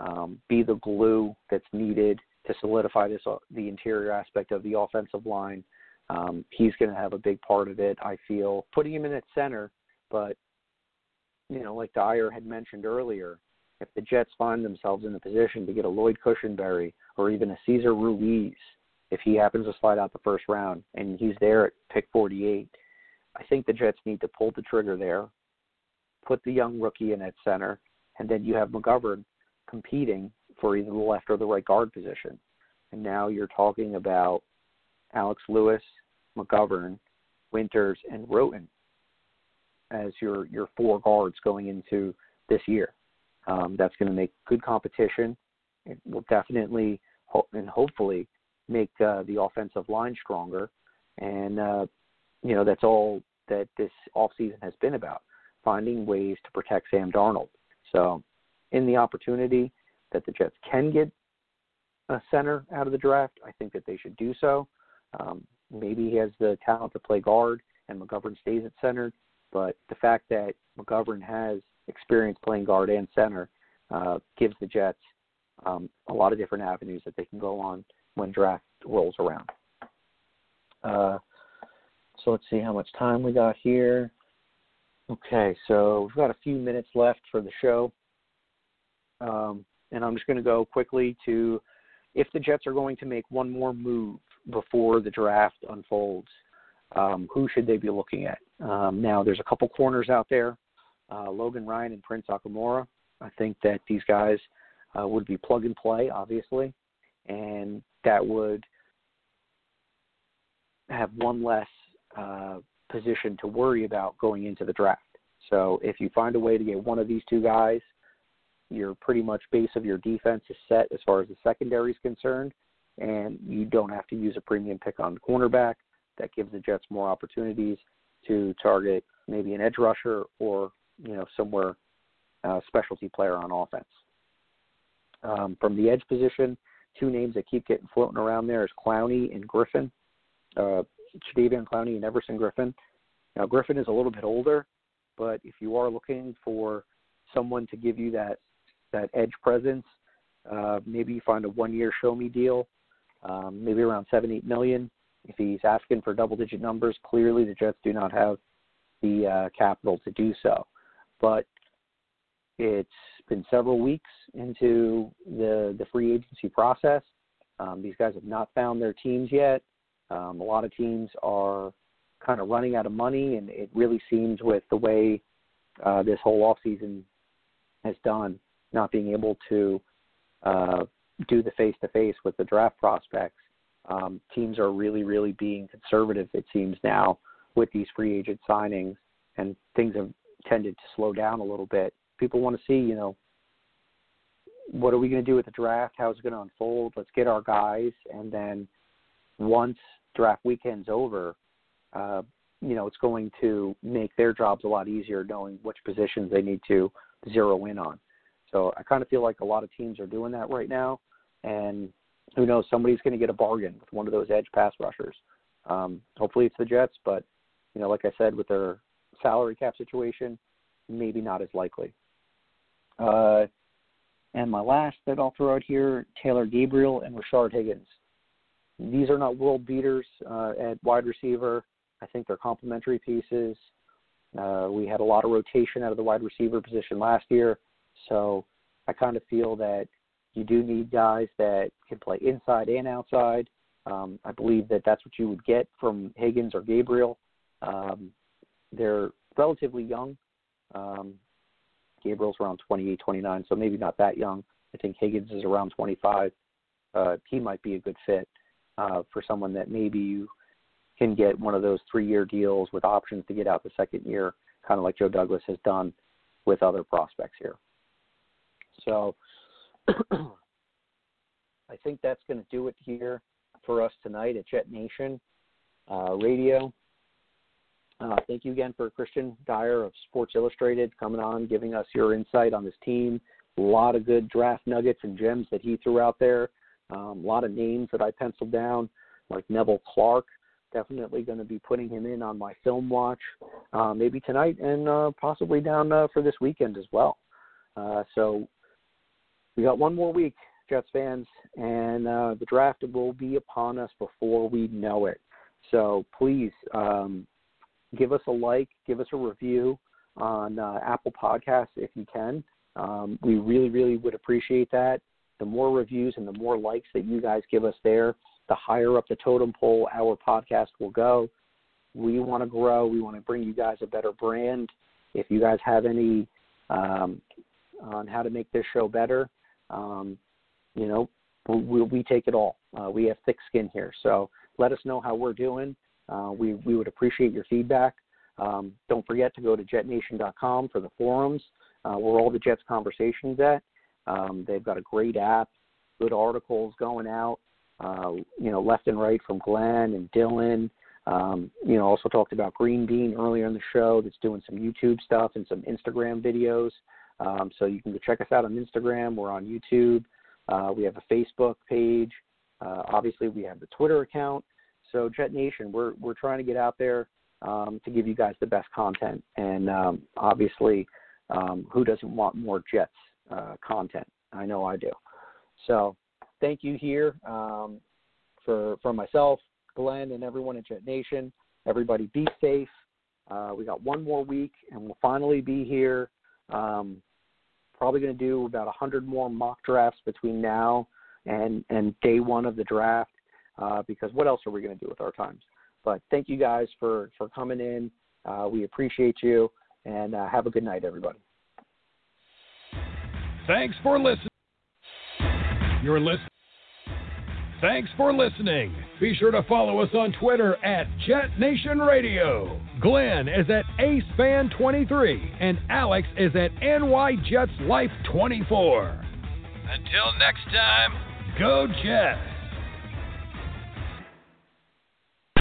A: um, be the glue that's needed to solidify this uh, the interior aspect of the offensive line. Um, he's going to have a big part of it. I feel putting him in at center, but you know, like Dyer had mentioned earlier, if the Jets find themselves in a position to get a Lloyd Cushenberry or even a Cesar Ruiz if he happens to slide out the first round and he's there at pick 48, I think the Jets need to pull the trigger there, put the young rookie in at center, and then you have McGovern competing for either the left or the right guard position. And now you're talking about Alex Lewis, McGovern, Winters, and Roten as your your four guards going into this year. Um, that's going to make good competition. It will definitely and hopefully make uh, the offensive line stronger. And, uh, you know, that's all that this offseason has been about finding ways to protect Sam Darnold. So, in the opportunity that the Jets can get a center out of the draft, I think that they should do so. Um, maybe he has the talent to play guard and McGovern stays at center, but the fact that McGovern has experience playing guard and center uh, gives the Jets um, a lot of different avenues that they can go on when draft rolls around. Uh, so let's see how much time we got here. Okay, so we've got a few minutes left for the show. Um, and I'm just going to go quickly to if the Jets are going to make one more move before the draft unfolds, um, who should they be looking at? Um, now, there's a couple corners out there uh, Logan Ryan and Prince Amukamara. I think that these guys uh, would be plug and play, obviously, and that would have one less uh, position to worry about going into the draft. So if you find a way to get one of these two guys, your pretty much base of your defense is set as far as the secondary is concerned, and you don't have to use a premium pick on cornerback. That gives the Jets more opportunities to target maybe an edge rusher or you know somewhere uh, specialty player on offense. Um, from the edge position, two names that keep getting floating around there is Clowney and Griffen. Uh, Jadeveon Clowney and Everson Griffen. Now Griffen is a little bit older, but if you are looking for someone to give you that that edge presence, uh, maybe you find a one-year show-me deal, um, maybe around seven, eight million. If he's asking for double-digit numbers, clearly the Jets do not have the uh, capital to do so. But it's been several weeks into the the free agency process. Um, these guys have not found their teams yet. Um, a lot of teams are kind of running out of money, and it really seems with the way uh, this whole off season has done, not being able to uh, do the face to face with the draft prospects. Um, teams are really, really being conservative. It seems now with these free agent signings, and things have tended to slow down a little bit. People want to see, you know, what are we going to do with the draft? How's it going to unfold? Let's get our guys, and then once draft weekend's over, uh, you know, it's going to make their jobs a lot easier knowing which positions they need to zero in on. So I kind of feel like a lot of teams are doing that right now, and who knows, somebody's going to get a bargain with one of those edge pass rushers. Um, hopefully it's the Jets, but you know, like I said, with their salary cap situation, maybe not as likely. Uh, and my last that I'll throw out here, Taylor Gabriel and Rashard Higgins. These are not world beaters uh, at wide receiver. I think they're complementary pieces. Uh, we had a lot of rotation out of the wide receiver position last year, so I kind of feel that you do need guys that can play inside and outside. Um, I believe that that's what you would get from Higgins or Gabriel. Um, they're relatively young. Um, Gabriel's around 28, 29, so maybe not that young. I think Higgins is around 25. Uh, he might be a good fit uh, for someone that maybe you can get one of those three-year deals with options to get out the second year, kind of like Joe Douglas has done with other prospects here. So [CLEARS THROAT] I think that's going to do it here for us tonight at Jet Nation uh, Radio. Uh, thank you again for Kristian Dyer of Sports Illustrated coming on, giving us your insight on this team. A lot of good draft nuggets and gems that he threw out there. Um, a lot of names that I penciled down, like Nevelle Clarke. Definitely going to be putting him in on my film watch, uh, maybe tonight and uh, possibly down uh, for this weekend as well. Uh, so we got one more week, Jets fans, and uh, the draft will be upon us before we know it. So please um, give us a like, give us a review on uh, Apple Podcasts if you can. Um, we really, really would appreciate that. The more reviews and the more likes that you guys give us there, the higher up the totem pole our podcast will go. We want to grow. We want to bring you guys a better brand. If you guys have any um, on how to make this show better, um, you know, we, we take it all. Uh, we have thick skin here. So let us know how we're doing. Uh, we, we would appreciate your feedback. Um, don't forget to go to jetnation.com for the forums uh, where all the Jets conversations at. Um, they've got a great app, good articles going out, uh, you know, left and right from Glenn and Dylan. Um, you know, also talked about Green Bean earlier in the show that's doing some YouTube stuff and some Instagram videos. Um, so you can go check us out on Instagram. We're on YouTube. Uh, we have a Facebook page. Uh, obviously, we have the Twitter account. So Jet Nation, we're we're trying to get out there um, to give you guys the best content, and um, obviously, um, who doesn't want more Jets uh, content? I know I do. So thank you here um, for for myself, Glenn, and everyone at Jet Nation. Everybody, be safe. Uh, we got one more week, and we'll finally be here. Um, probably going to do about 100 more mock drafts between now and and day one of the draft. Uh, because what else are we going to do with our times? But thank you guys for for coming in. Uh, we appreciate you, and uh, have a good night, everybody.
C: Thanks for listening. You're listening. Thanks for listening. Be sure to follow us on Twitter at Jet Nation Radio. Glenn is at AceFan23 and Alex is at NY Jets Life 24. Until next time, go Jets.